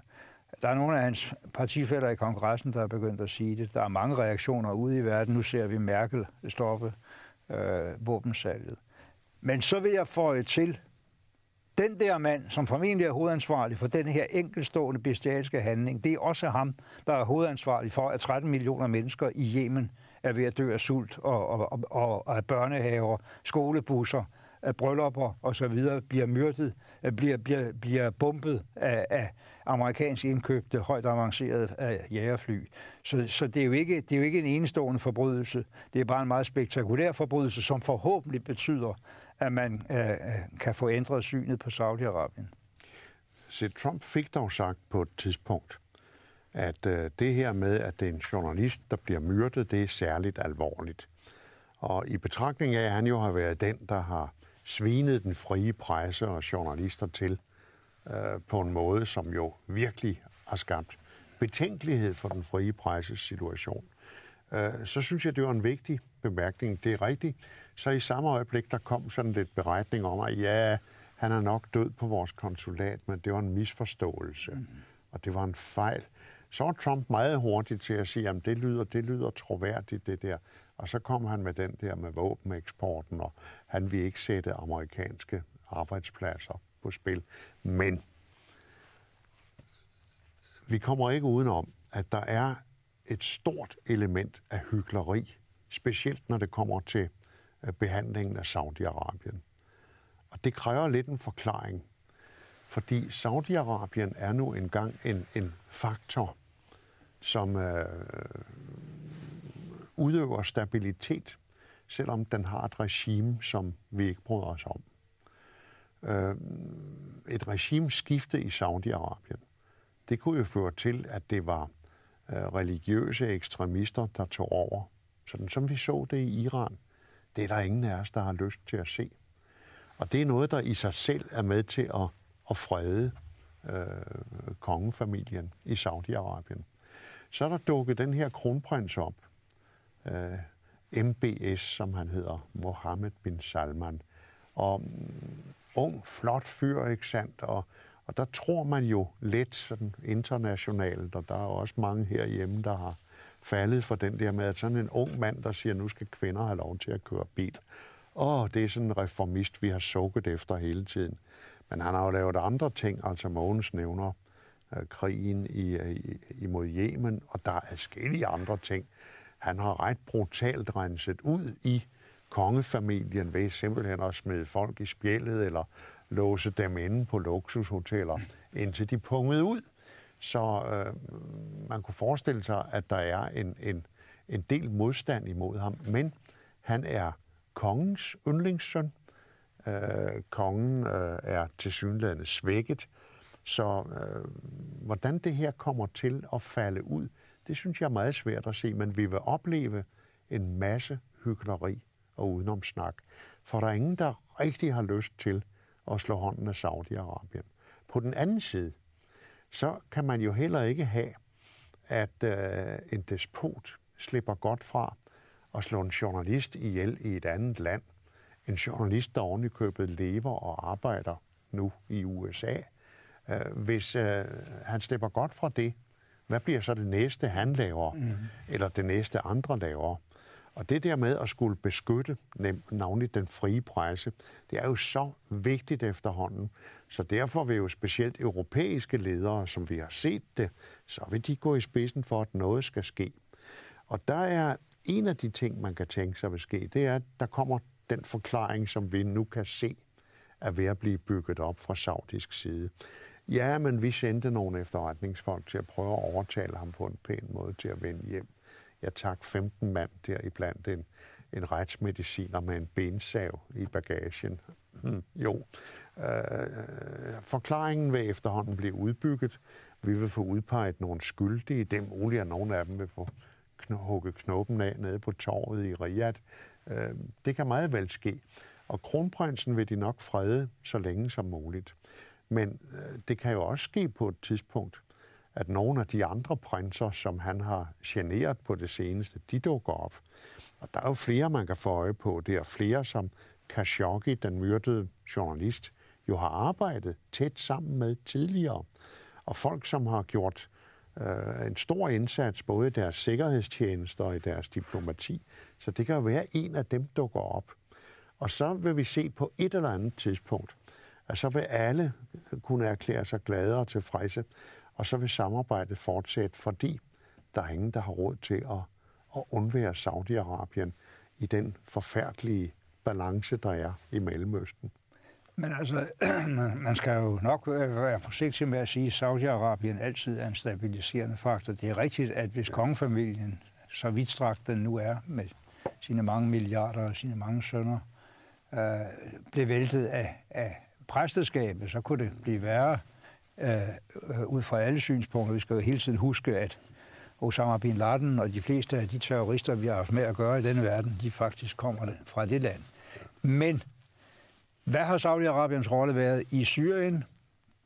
Der er nogle af hans partifælder i kongressen, der er begyndt at sige det. Der er mange reaktioner ude i verden. Nu ser vi Merkel stoppe øh, våbensalget. Men så vil jeg føje til, den der mand, som formentlig er hovedansvarlig for den her enkelstående bestialske handling, det er også ham, der er hovedansvarlig for, at 13 millioner mennesker i Yemen er ved at dø af sult og, og, og, og af børnehaver, skolebusser, bryllupper og så videre bliver myrdet, øh, bliver, bliver, bliver bombet af, af amerikansk indkøbte, højt avancerede øh, af jægerfly. Så, så det, er jo ikke, det er jo ikke en enestående forbrydelse. Det er bare en meget spektakulær forbrydelse, som forhåbentlig betyder, at man øh, øh kan få ændret synet på Saudi-Arabien. Så Trump fik dog sagt på et tidspunkt, at øh, det her med, at det er en journalist, der bliver myrdet, det er særligt alvorligt. Og i betragtning af, at han jo har været den, der har svinet den frie presse og journalister til øh, på en måde, som jo virkelig har skabt betænkelighed for den frie presses situation, øh, så synes jeg, det var en vigtig bemærkning. Det er rigtigt. Så i samme øjeblik, der kom sådan lidt beretning om, at ja, han er nok død på vores konsulat, men det var en misforståelse, mm. og det var en fejl. Så var Trump meget hurtig til at sige, at det lyder, det lyder troværdigt, det der. Og så kom han med den der med våbeneksporten, og han vil ikke sætte amerikanske arbejdspladser på spil. Men vi kommer ikke udenom, at der er et stort element af hykleri, specielt når det kommer til øh, behandlingen af Saudi-Arabien. Og det kræver lidt en forklaring, fordi Saudi-Arabien er nu engang en, en faktor, som øh, udøver stabilitet, selvom den har et regime, som vi ikke bryder os om. Øh, et regimeskifte i Saudi-Arabien, det kunne jo føre til, at det var øh, religiøse ekstremister, der tog over. Sådan som vi så det i Iran. Det er der ingen af os, der har lyst til at se. Og det er noget, der i sig selv er med til at, at frede øh, kongefamilien i Saudi-Arabien. Så er der dukket den her kronprins op, øh, MBS, som han hedder, Mohammed bin Salman. Og um, ung, flot fyr, ikke sandt? Og, og der tror man jo lidt sådan internationalt, og der er også mange herhjemme, der har faldet for den der med, at sådan en ung mand, der siger, nu skal kvinder have lov til at køre bil. Åh, det er sådan en reformist, vi har sukket efter hele tiden. Men han har jo lavet andre ting, altså Mogens nævner øh, krigen i, i, imod Yemen, og der er forskellige andre ting. Han har ret brutalt renset ud i kongefamilien ved simpelthen at smide folk i spjældet eller låse dem inde på luksushoteller, indtil de pungede ud. Så øh, man kunne forestille sig, at der er en, en, en del modstand imod ham. Men han er kongens yndlingssøn. Øh, kongen øh, er tilsyneladende svækket. Så øh, hvordan det her kommer til at falde ud, det synes jeg er meget svært at se, men vi vil opleve en masse hyggeleri og udenomsnak. For der er ingen, der rigtig har lyst til at slå hånden af Saudi-Arabien. På den anden side, så kan man jo heller ikke have, at øh, en despot slipper godt fra at slå en journalist ihjel i et andet land. En journalist, der ovenikøbet lever og arbejder nu i USA. Øh, hvis øh, han slipper godt fra det, hvad bliver så det næste, han laver, mm. eller det næste, andre laver? Og det der med at skulle beskytte navnligt den frie presse, det er jo så vigtigt efterhånden. Så derfor vil jo specielt europæiske ledere, som vi har set det, så vil de gå i spidsen for, at noget skal ske. Og der er en af de ting, man kan tænke sig vil ske, det er, at der kommer den forklaring, som vi nu kan se, er ved at blive bygget op fra saudisk side. Ja, men vi sendte nogle efterretningsfolk til at prøve at overtale ham på en pæn måde til at vende hjem. Jeg tak 15 mand der iblandt en, en retsmediciner med en bensav i bagagen. Hmm, jo, øh, forklaringen vil efterhånden blive udbygget. Vi vil få udpeget nogle skyldige. Det er muligt, at nogle af dem vil få kn- hugget knoppen af nede på torvet i Riyadh. Øh, det kan meget vel ske. Og kronprinsen vil de nok frede så længe som muligt. Men øh, det kan jo også ske på et tidspunkt, at nogle af de andre prinser, som han har generet på det seneste, de dukker op. Og der er jo flere, man kan få øje på. Det er flere, som Khashoggi, den myrdede journalist, jo har arbejdet tæt sammen med tidligere. Og folk, som har gjort øh, en stor indsats både i deres sikkerhedstjenester og i deres diplomati. Så det kan jo være, at en af dem dukker op. Og så vil vi se på et eller andet tidspunkt, at så vil alle kunne erklære sig glade og tilfredse, og så vil samarbejdet fortsætte, fordi der er ingen, der har råd til at, at undvære Saudi-Arabien i den forfærdelige balance, der er i Mellemøsten. Men altså, man skal jo nok øh, være forsigtig med at sige, at Saudi-Arabien altid er en stabiliserende faktor. Det er rigtigt, at hvis kongefamilien, så vidtstrakt den nu er, med sine mange milliarder og sine mange sønner, øh, blev væltet af, af præsteskabet, så kunne det blive værre øh, øh, ud fra alle synspunkter. Vi skal jo hele tiden huske, at Osama Bin Laden og de fleste af de terrorister, vi har haft med at gøre i denne verden, de faktisk kommer fra det land. Men hvad har Saudi-Arabiens rolle været i Syrien?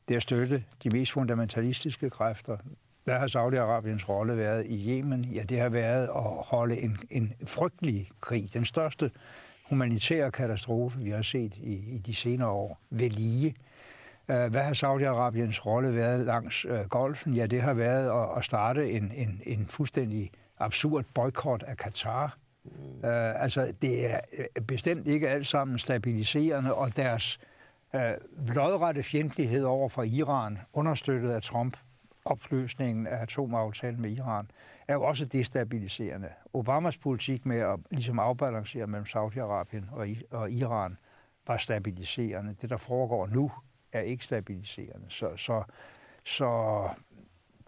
Det at støtte de mest fundamentalistiske kræfter. Hvad har Saudi-Arabiens rolle været i Yemen? Ja, det har været at holde en, en frygtelig krig, den største humanitære katastrofe, vi har set i, i de senere år, ved lige. Øh, hvad har Saudi-Arabiens rolle været langs uh, golfen? Ja, det har været at, at starte en, en, en fuldstændig absurd boykot af Katar. Mm. Uh, altså, det er bestemt ikke alt sammen stabiliserende, og deres uh, lodrette fjendtlighed over for Iran, understøttet af Trump, opløsningen af atomaftalen med Iran, er jo også destabiliserende. Obamas politik med at ligesom afbalancere mellem Saudi-Arabien og, og Iran var stabiliserende. Det, der foregår nu, er ikke stabiliserende. Så, så, så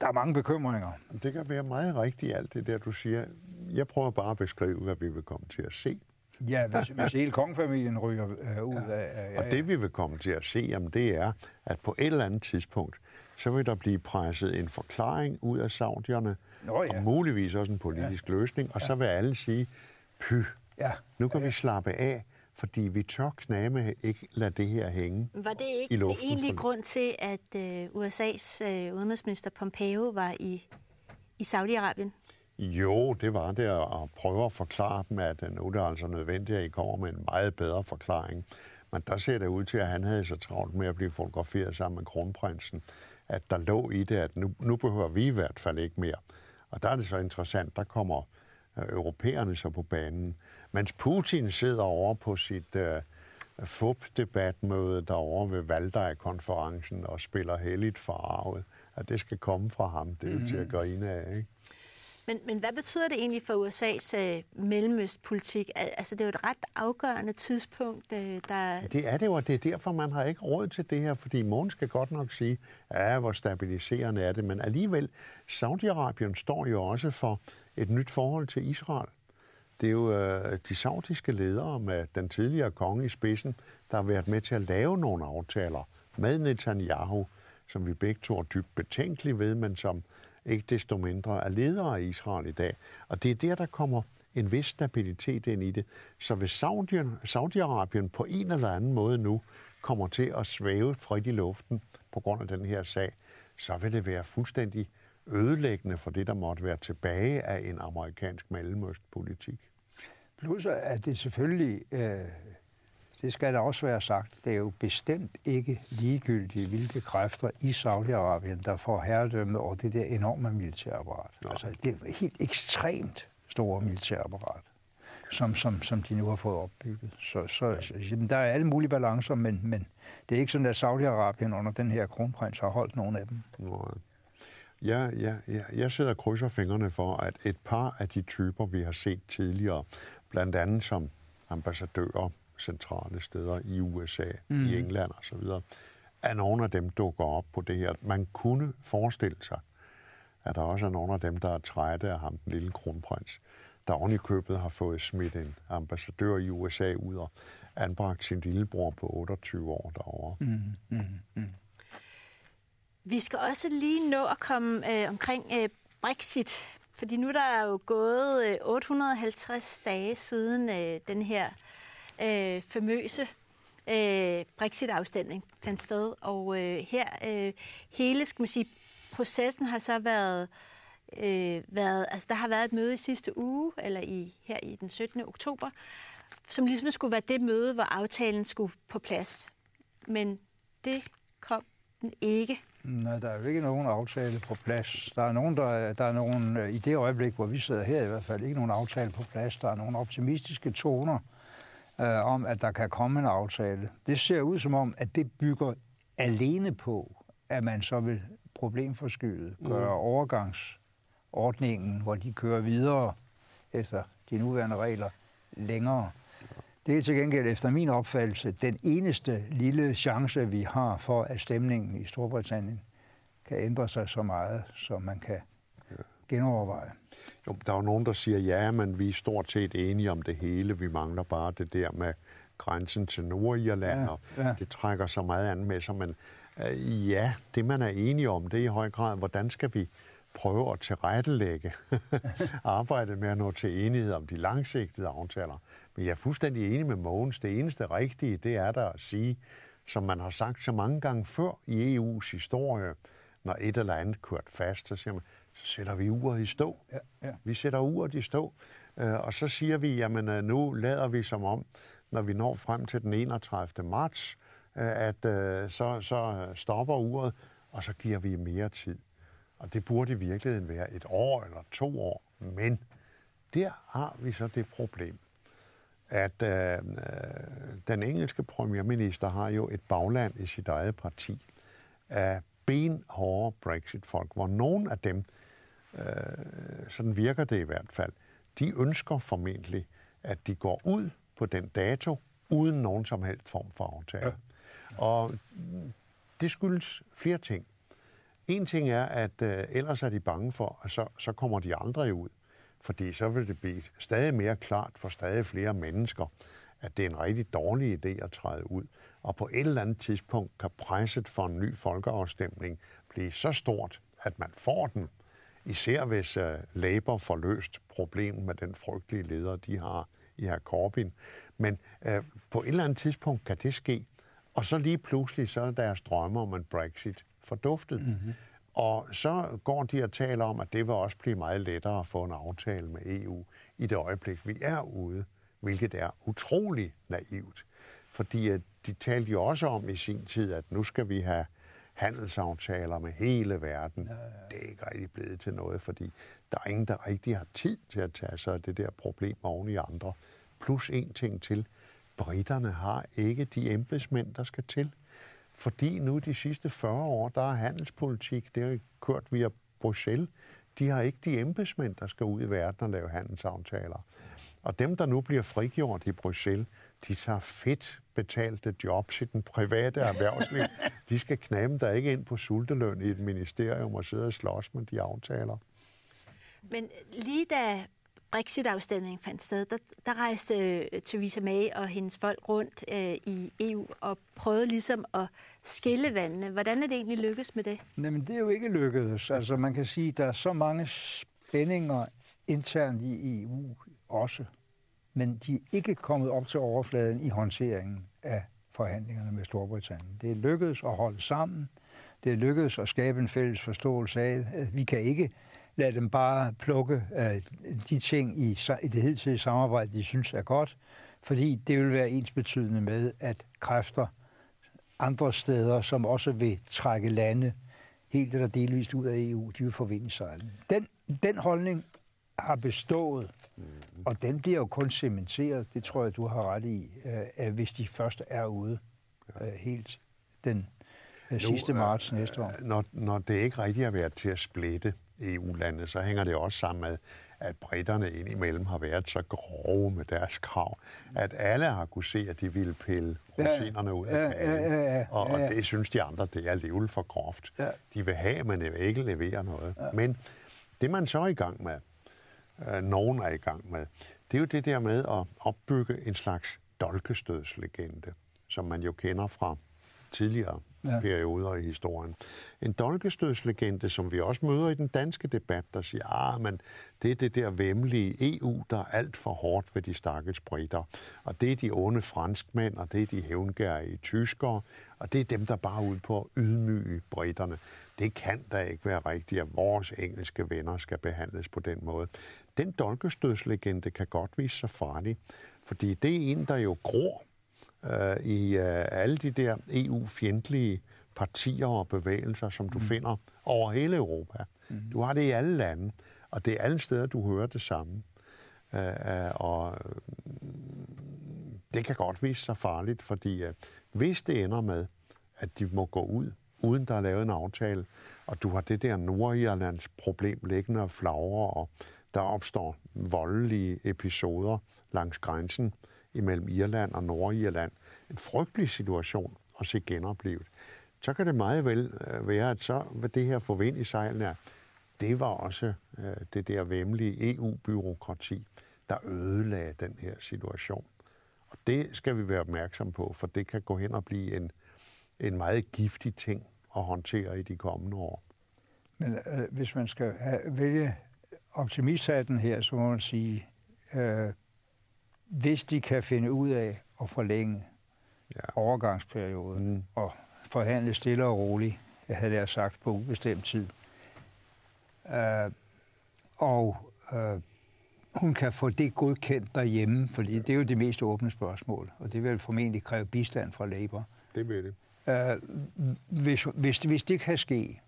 der er mange bekymringer. Det kan være meget rigtigt alt det der, du siger. Jeg prøver bare at beskrive, hvad vi vil komme til at se. Ja, hvis, hvis hele kongefamilien ryger øh, ud ja. af... Ja, ja. Og det vi vil komme til at se, jamen, det er, at på et eller andet tidspunkt, så vil der blive presset en forklaring ud af saudierne, Nå, ja. og muligvis også en politisk ja. løsning, og ja. så vil alle sige, py, ja. nu kan ja. vi slappe af, fordi vi tør kname ikke lade det her hænge Var det ikke i luften. egentlig grund til, at uh, USA's uh, udenrigsminister Pompeo var i, i Saudi-Arabien? Jo, det var det, at prøve at forklare dem, at nu er det altså nødvendigt, at I kommer med en meget bedre forklaring. Men der ser det ud til, at han havde så travlt med at blive fotograferet sammen med kronprinsen, at der lå i det, at nu, nu behøver vi i hvert fald ikke mere. Og der er det så interessant, der kommer øh, europæerne så på banen. Mens Putin sidder over på sit øh, FUP-debatmøde derovre ved Valdaj-konferencen og spiller heldigt farvet, at det skal komme fra ham, det er jo mm. til at mhm. grine af, ikke? Men, men hvad betyder det egentlig for USA's øh, mellemøstpolitik? Altså, det er jo et ret afgørende tidspunkt, øh, der... Det er det jo, og det er derfor, man har ikke råd til det her, fordi morgen skal godt nok sige, ja, hvor stabiliserende er det, men alligevel, Saudi-Arabien står jo også for et nyt forhold til Israel. Det er jo øh, de saudiske ledere med den tidligere konge i spidsen, der har været med til at lave nogle aftaler med Netanyahu, som vi begge to er dybt betænkelige ved, men som ikke desto mindre er ledere af Israel i dag. Og det er der, der kommer en vis stabilitet ind i det. Så hvis Saudi-Arabien på en eller anden måde nu kommer til at svæve frit i luften på grund af den her sag, så vil det være fuldstændig ødelæggende for det, der måtte være tilbage af en amerikansk mellemøstpolitik. Plus er det selvfølgelig øh, det skal der også være sagt, det er jo bestemt ikke ligegyldigt, hvilke kræfter i Saudi-Arabien, der får herredømme over det der enorme militærapparat. Ja. Altså, det er helt ekstremt store militærapparat, som, som, som de nu har fået opbygget. Så, så, så jamen, der er alle mulige balancer, men, men det er ikke sådan, at Saudi-Arabien under den her kronprins har holdt nogen af dem. Nej. Ja, ja, ja, jeg sidder og krydser fingrene for, at et par af de typer, vi har set tidligere, blandt andet som ambassadører centrale steder i USA, mm. i England og så videre, at nogle af dem dukker op på det her. Man kunne forestille sig, at der også er nogle af dem, der er trætte af ham, den lille kronprins, der oven i købet har fået smidt en ambassadør i USA ud og anbragt sin lillebror på 28 år derovre. Mm, mm, mm. Vi skal også lige nå at komme øh, omkring øh, Brexit, fordi nu der er jo gået øh, 850 dage siden øh, den her øh, famøse øh, Brexit-afstemning fandt sted. Og øh, her øh, hele, skal man sige, processen har så været, øh, været, altså der har været et møde i sidste uge, eller i her i den 17. oktober, som ligesom skulle være det møde, hvor aftalen skulle på plads. Men det kom den ikke. Nej, der er jo ikke nogen aftale på plads. Der er nogen, der, der er nogen, øh, i det øjeblik, hvor vi sidder her i hvert fald, ikke nogen aftale på plads. Der er nogle optimistiske toner øh, om, at der kan komme en aftale. Det ser ud som om, at det bygger alene på, at man så vil problemforskyde, gøre mm. overgangsordningen, hvor de kører videre efter de nuværende regler, længere. Det er til gengæld efter min opfattelse den eneste lille chance, vi har for, at stemningen i Storbritannien kan ændre sig så meget, som man kan genoverveje. Jo, der er jo nogen, der siger, ja, men vi er stort set enige om det hele. Vi mangler bare det der med grænsen til Nordirland, ja, og ja. det trækker så meget an med sig. Men øh, ja, det man er enige om, det er i høj grad, hvordan skal vi prøve at tilrettelægge arbejdet med at nå til enighed om de langsigtede aftaler. Men jeg er fuldstændig enig med Mogens. Det eneste rigtige, det er der at sige, som man har sagt så mange gange før i EU's historie, når et eller andet kørt fast, så siger man, sætter vi uret i stå. Ja, ja. Vi sætter uret i stå, øh, og så siger vi, jamen øh, nu lader vi som om, når vi når frem til den 31. marts, øh, at så, så stopper uret, og så giver vi mere tid. Og det burde i virkeligheden være et år eller to år. Men der har vi så det problem, at øh, den engelske premierminister har jo et bagland i sit eget parti af benhårde Brexit-folk, hvor nogen af dem, øh, sådan virker det i hvert fald, de ønsker formentlig, at de går ud på den dato, uden nogen som helst form for aftale. Ja. Og det skyldes flere ting. En ting er, at øh, ellers er de bange for, at så, så kommer de aldrig ud. Fordi så vil det blive stadig mere klart for stadig flere mennesker, at det er en rigtig dårlig idé at træde ud. Og på et eller andet tidspunkt kan presset for en ny folkeafstemning blive så stort, at man får den. Især hvis uh, Labour får løst problemet med den frygtelige leder, de har i her Corbyn. Men uh, på et eller andet tidspunkt kan det ske. Og så lige pludselig så er deres drømme om en Brexit forduftet. Mm-hmm. Og så går de og taler om, at det vil også blive meget lettere at få en aftale med EU i det øjeblik, vi er ude, hvilket er utrolig naivt. Fordi at de talte jo også om i sin tid, at nu skal vi have handelsaftaler med hele verden. Ja, ja. Det er ikke rigtig blevet til noget, fordi der er ingen, der rigtig har tid til at tage sig af det der problem oven i andre. Plus en ting til. Britterne har ikke de embedsmænd, der skal til. Fordi nu de sidste 40 år, der er handelspolitik, det har kørt via Bruxelles. De har ikke de embedsmænd, der skal ud i verden og lave handelsaftaler. Og dem, der nu bliver frigjort i Bruxelles, de tager fedt betalte jobs i den private erhvervsliv. de skal knamme der ikke ind på sulteløn i et ministerium og sidde og slås med de aftaler. Men lige da Brexit-afstemningen fandt sted, der, der rejste uh, Theresa May og hendes folk rundt uh, i EU og prøvede ligesom at skille vandene. Hvordan er det egentlig lykkedes med det? Jamen, det er jo ikke lykkedes. Altså, man kan sige, at der er så mange spændinger internt i EU også, men de er ikke kommet op til overfladen i håndteringen af forhandlingerne med Storbritannien. Det er lykkedes at holde sammen. Det er lykkedes at skabe en fælles forståelse af, at vi kan ikke lade dem bare plukke øh, de ting i, i det hidtidige samarbejde, de synes er godt, fordi det vil være ens betydende med, at kræfter andre steder, som også vil trække lande helt eller delvist ud af EU, de vil forvinde sig. Den, den holdning har bestået, mm. og den bliver jo kun cementeret, det tror jeg, du har ret i, uh, hvis de først er ude uh, helt den uh, sidste marts næste år. Når, når det ikke rigtig har været til at splitte, EU-lande, så hænger det også sammen med, at britterne indimellem har været så grove med deres krav, at alle har kunne se, at de ville pille rosinerne ud af kagen. Ja, ja, ja, ja, og, og det synes de andre, det er alligevel for groft. Ja. De vil have, men de vil ikke levere noget. Ja. Men det man så er i gang med, øh, nogen er i gang med, det er jo det der med at opbygge en slags dolkestødslegende, som man jo kender fra tidligere ja. perioder i historien. En dolkestødslegende, som vi også møder i den danske debat, der siger, ah, men det er det der vemmelige EU, der er alt for hårdt ved de stakkels britter. Og det er de onde franskmænd, og det er de hævngærige tyskere, og det er dem, der bare er ude på at ydmyge britterne. Det kan da ikke være rigtigt, at vores engelske venner skal behandles på den måde. Den dolkestødslegende kan godt vise sig farlig, fordi det er en, der jo gror øh, i øh, alle de der EU-fjendtlige partier og bevægelser, som du mm. finder over hele Europa. Mm. Du har det i alle lande, og det er alle steder, du hører det samme. Øh, øh og det kan godt vise sig farligt, fordi øh, hvis det ender med, at de må gå ud, uden der er lavet en aftale, og du har det der Nordirlands problem liggende og flagre, og der opstår voldelige episoder langs grænsen, imellem Irland og Nordirland. En frygtelig situation at se genoplevet. Så kan det meget vel øh, være, at så hvad det her få vind i sejlene det var også øh, det der vemmelige EU-byråkrati, der ødelagde den her situation. Og det skal vi være opmærksom på, for det kan gå hen og blive en, en meget giftig ting at håndtere i de kommende år. Men øh, hvis man skal have, vælge optimisthatten her, så må man sige, øh, hvis de kan finde ud af at forlænge ja. overgangsperioden mm. og forhandle stille og roligt, jeg havde jeg sagt, på ubestemt tid, øh, og øh, hun kan få det godkendt derhjemme, fordi det er jo det mest åbne spørgsmål, og det vil formentlig kræve bistand fra Labour. Det vil det. Øh, hvis, hvis, hvis det kan ske,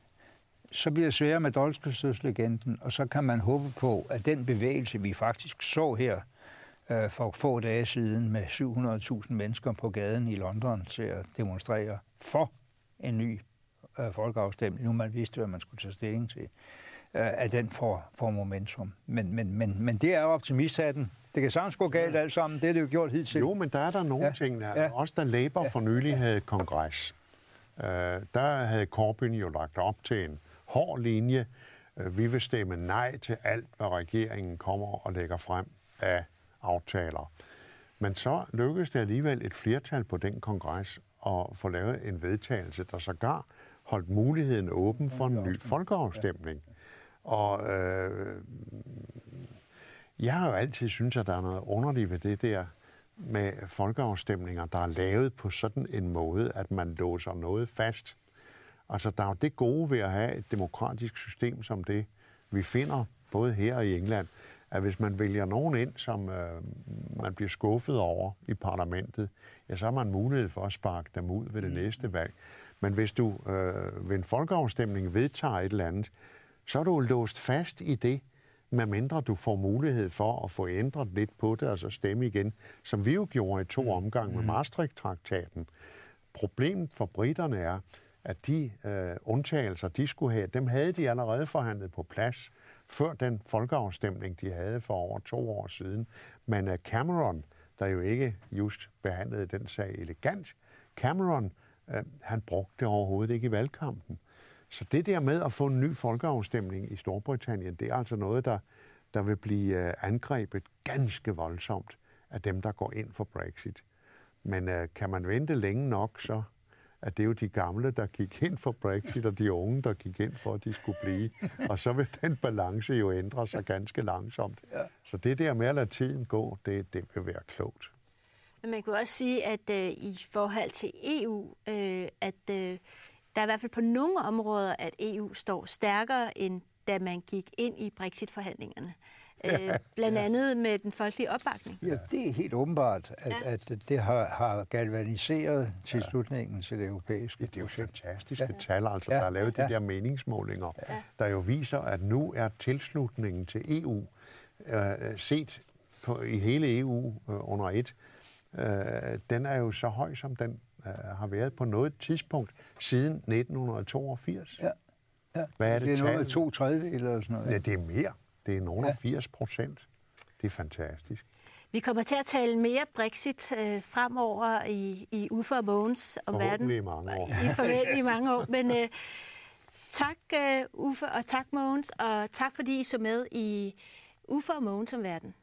så bliver det sværere med Dolskestødslegenden, og så kan man håbe på, at den bevægelse, vi faktisk så her øh, for få dage siden med 700.000 mennesker på gaden i London til at demonstrere for en ny øh, folkeafstemning, nu man vidste, hvad man skulle tage stilling til, øh, at den får, får momentum. Men, men, men, men det er optimisthatten. Det kan sagtens gå galt alt sammen. Det er det jo gjort hidtil. Jo, men der er der nogle ja. ting. Der. Ja. Også da Labour ja. for nylig havde kongres, øh, der havde Corbyn jo lagt op til en hård linje. Øh, vi vil stemme nej til alt, hvad regeringen kommer og lægger frem af aftaler. Men så lykkedes det alligevel et flertal på den kongres at få lavet en vedtagelse, der sågar holdt muligheden åben for en ny folkeafstemning. Og øh, jeg har jo altid syntes, at der er noget underligt ved det der med folkeafstemninger, der er lavet på sådan en måde, at man låser noget fast. Altså, der er jo det gode ved at have et demokratisk system som det, vi finder både her og i England, at hvis man vælger nogen ind, som øh, man bliver skuffet over i parlamentet, ja, så har man mulighed for at sparke dem ud ved det mm. næste valg. Men hvis du øh, ved en folkeafstemning vedtager et eller andet, så er du låst fast i det, medmindre du får mulighed for at få ændret lidt på det, og så stemme igen, som vi jo gjorde i to mm. omgange med mm. Maastricht-traktaten. Problemet for britterne er, at de øh, undtagelser, de skulle have, dem havde de allerede forhandlet på plads før den folkeafstemning, de havde for over to år siden. Men øh, Cameron, der jo ikke just behandlede den sag elegant, Cameron, øh, han brugte det overhovedet ikke i valgkampen. Så det der med at få en ny folkeafstemning i Storbritannien, det er altså noget, der, der vil blive øh, angrebet ganske voldsomt af dem, der går ind for Brexit. Men øh, kan man vente længe nok, så at det er jo de gamle, der gik ind for Brexit, og de unge, der gik ind for, at de skulle blive. Og så vil den balance jo ændre sig ganske langsomt. Ja. Så det der med at lade tiden gå, det, det vil være klogt. Men man kunne også sige, at øh, i forhold til EU, øh, at øh, der er i hvert fald på nogle områder, at EU står stærkere, end da man gik ind i Brexit-forhandlingerne øh, blandt andet med den folkelige opbakning. Ja, det er helt åbenbart, at, ja. at det har, har galvaniseret tilslutningen ja. til det europæiske ja, Det er jo fantastiske ja. tal, altså, ja. der er lavet ja. de der meningsmålinger, ja. der jo viser, at nu er tilslutningen til EU øh, set på, i hele EU øh, under et, øh, den er jo så høj, som den øh, har været på noget tidspunkt siden 1982. Ja. Ja. Hvad er det, det er noget to tredje eller sådan noget. Ja, det er mere. Det er nogle af 80 procent. Det er fantastisk. Vi kommer til at tale mere Brexit øh, fremover i, i Uffe og Mogens om verden. i mange år. I forhåbentlig i mange år. Men øh, tak øh, Uffe og tak Mogens, og tak fordi I så med i Uffe og Mogens om verden.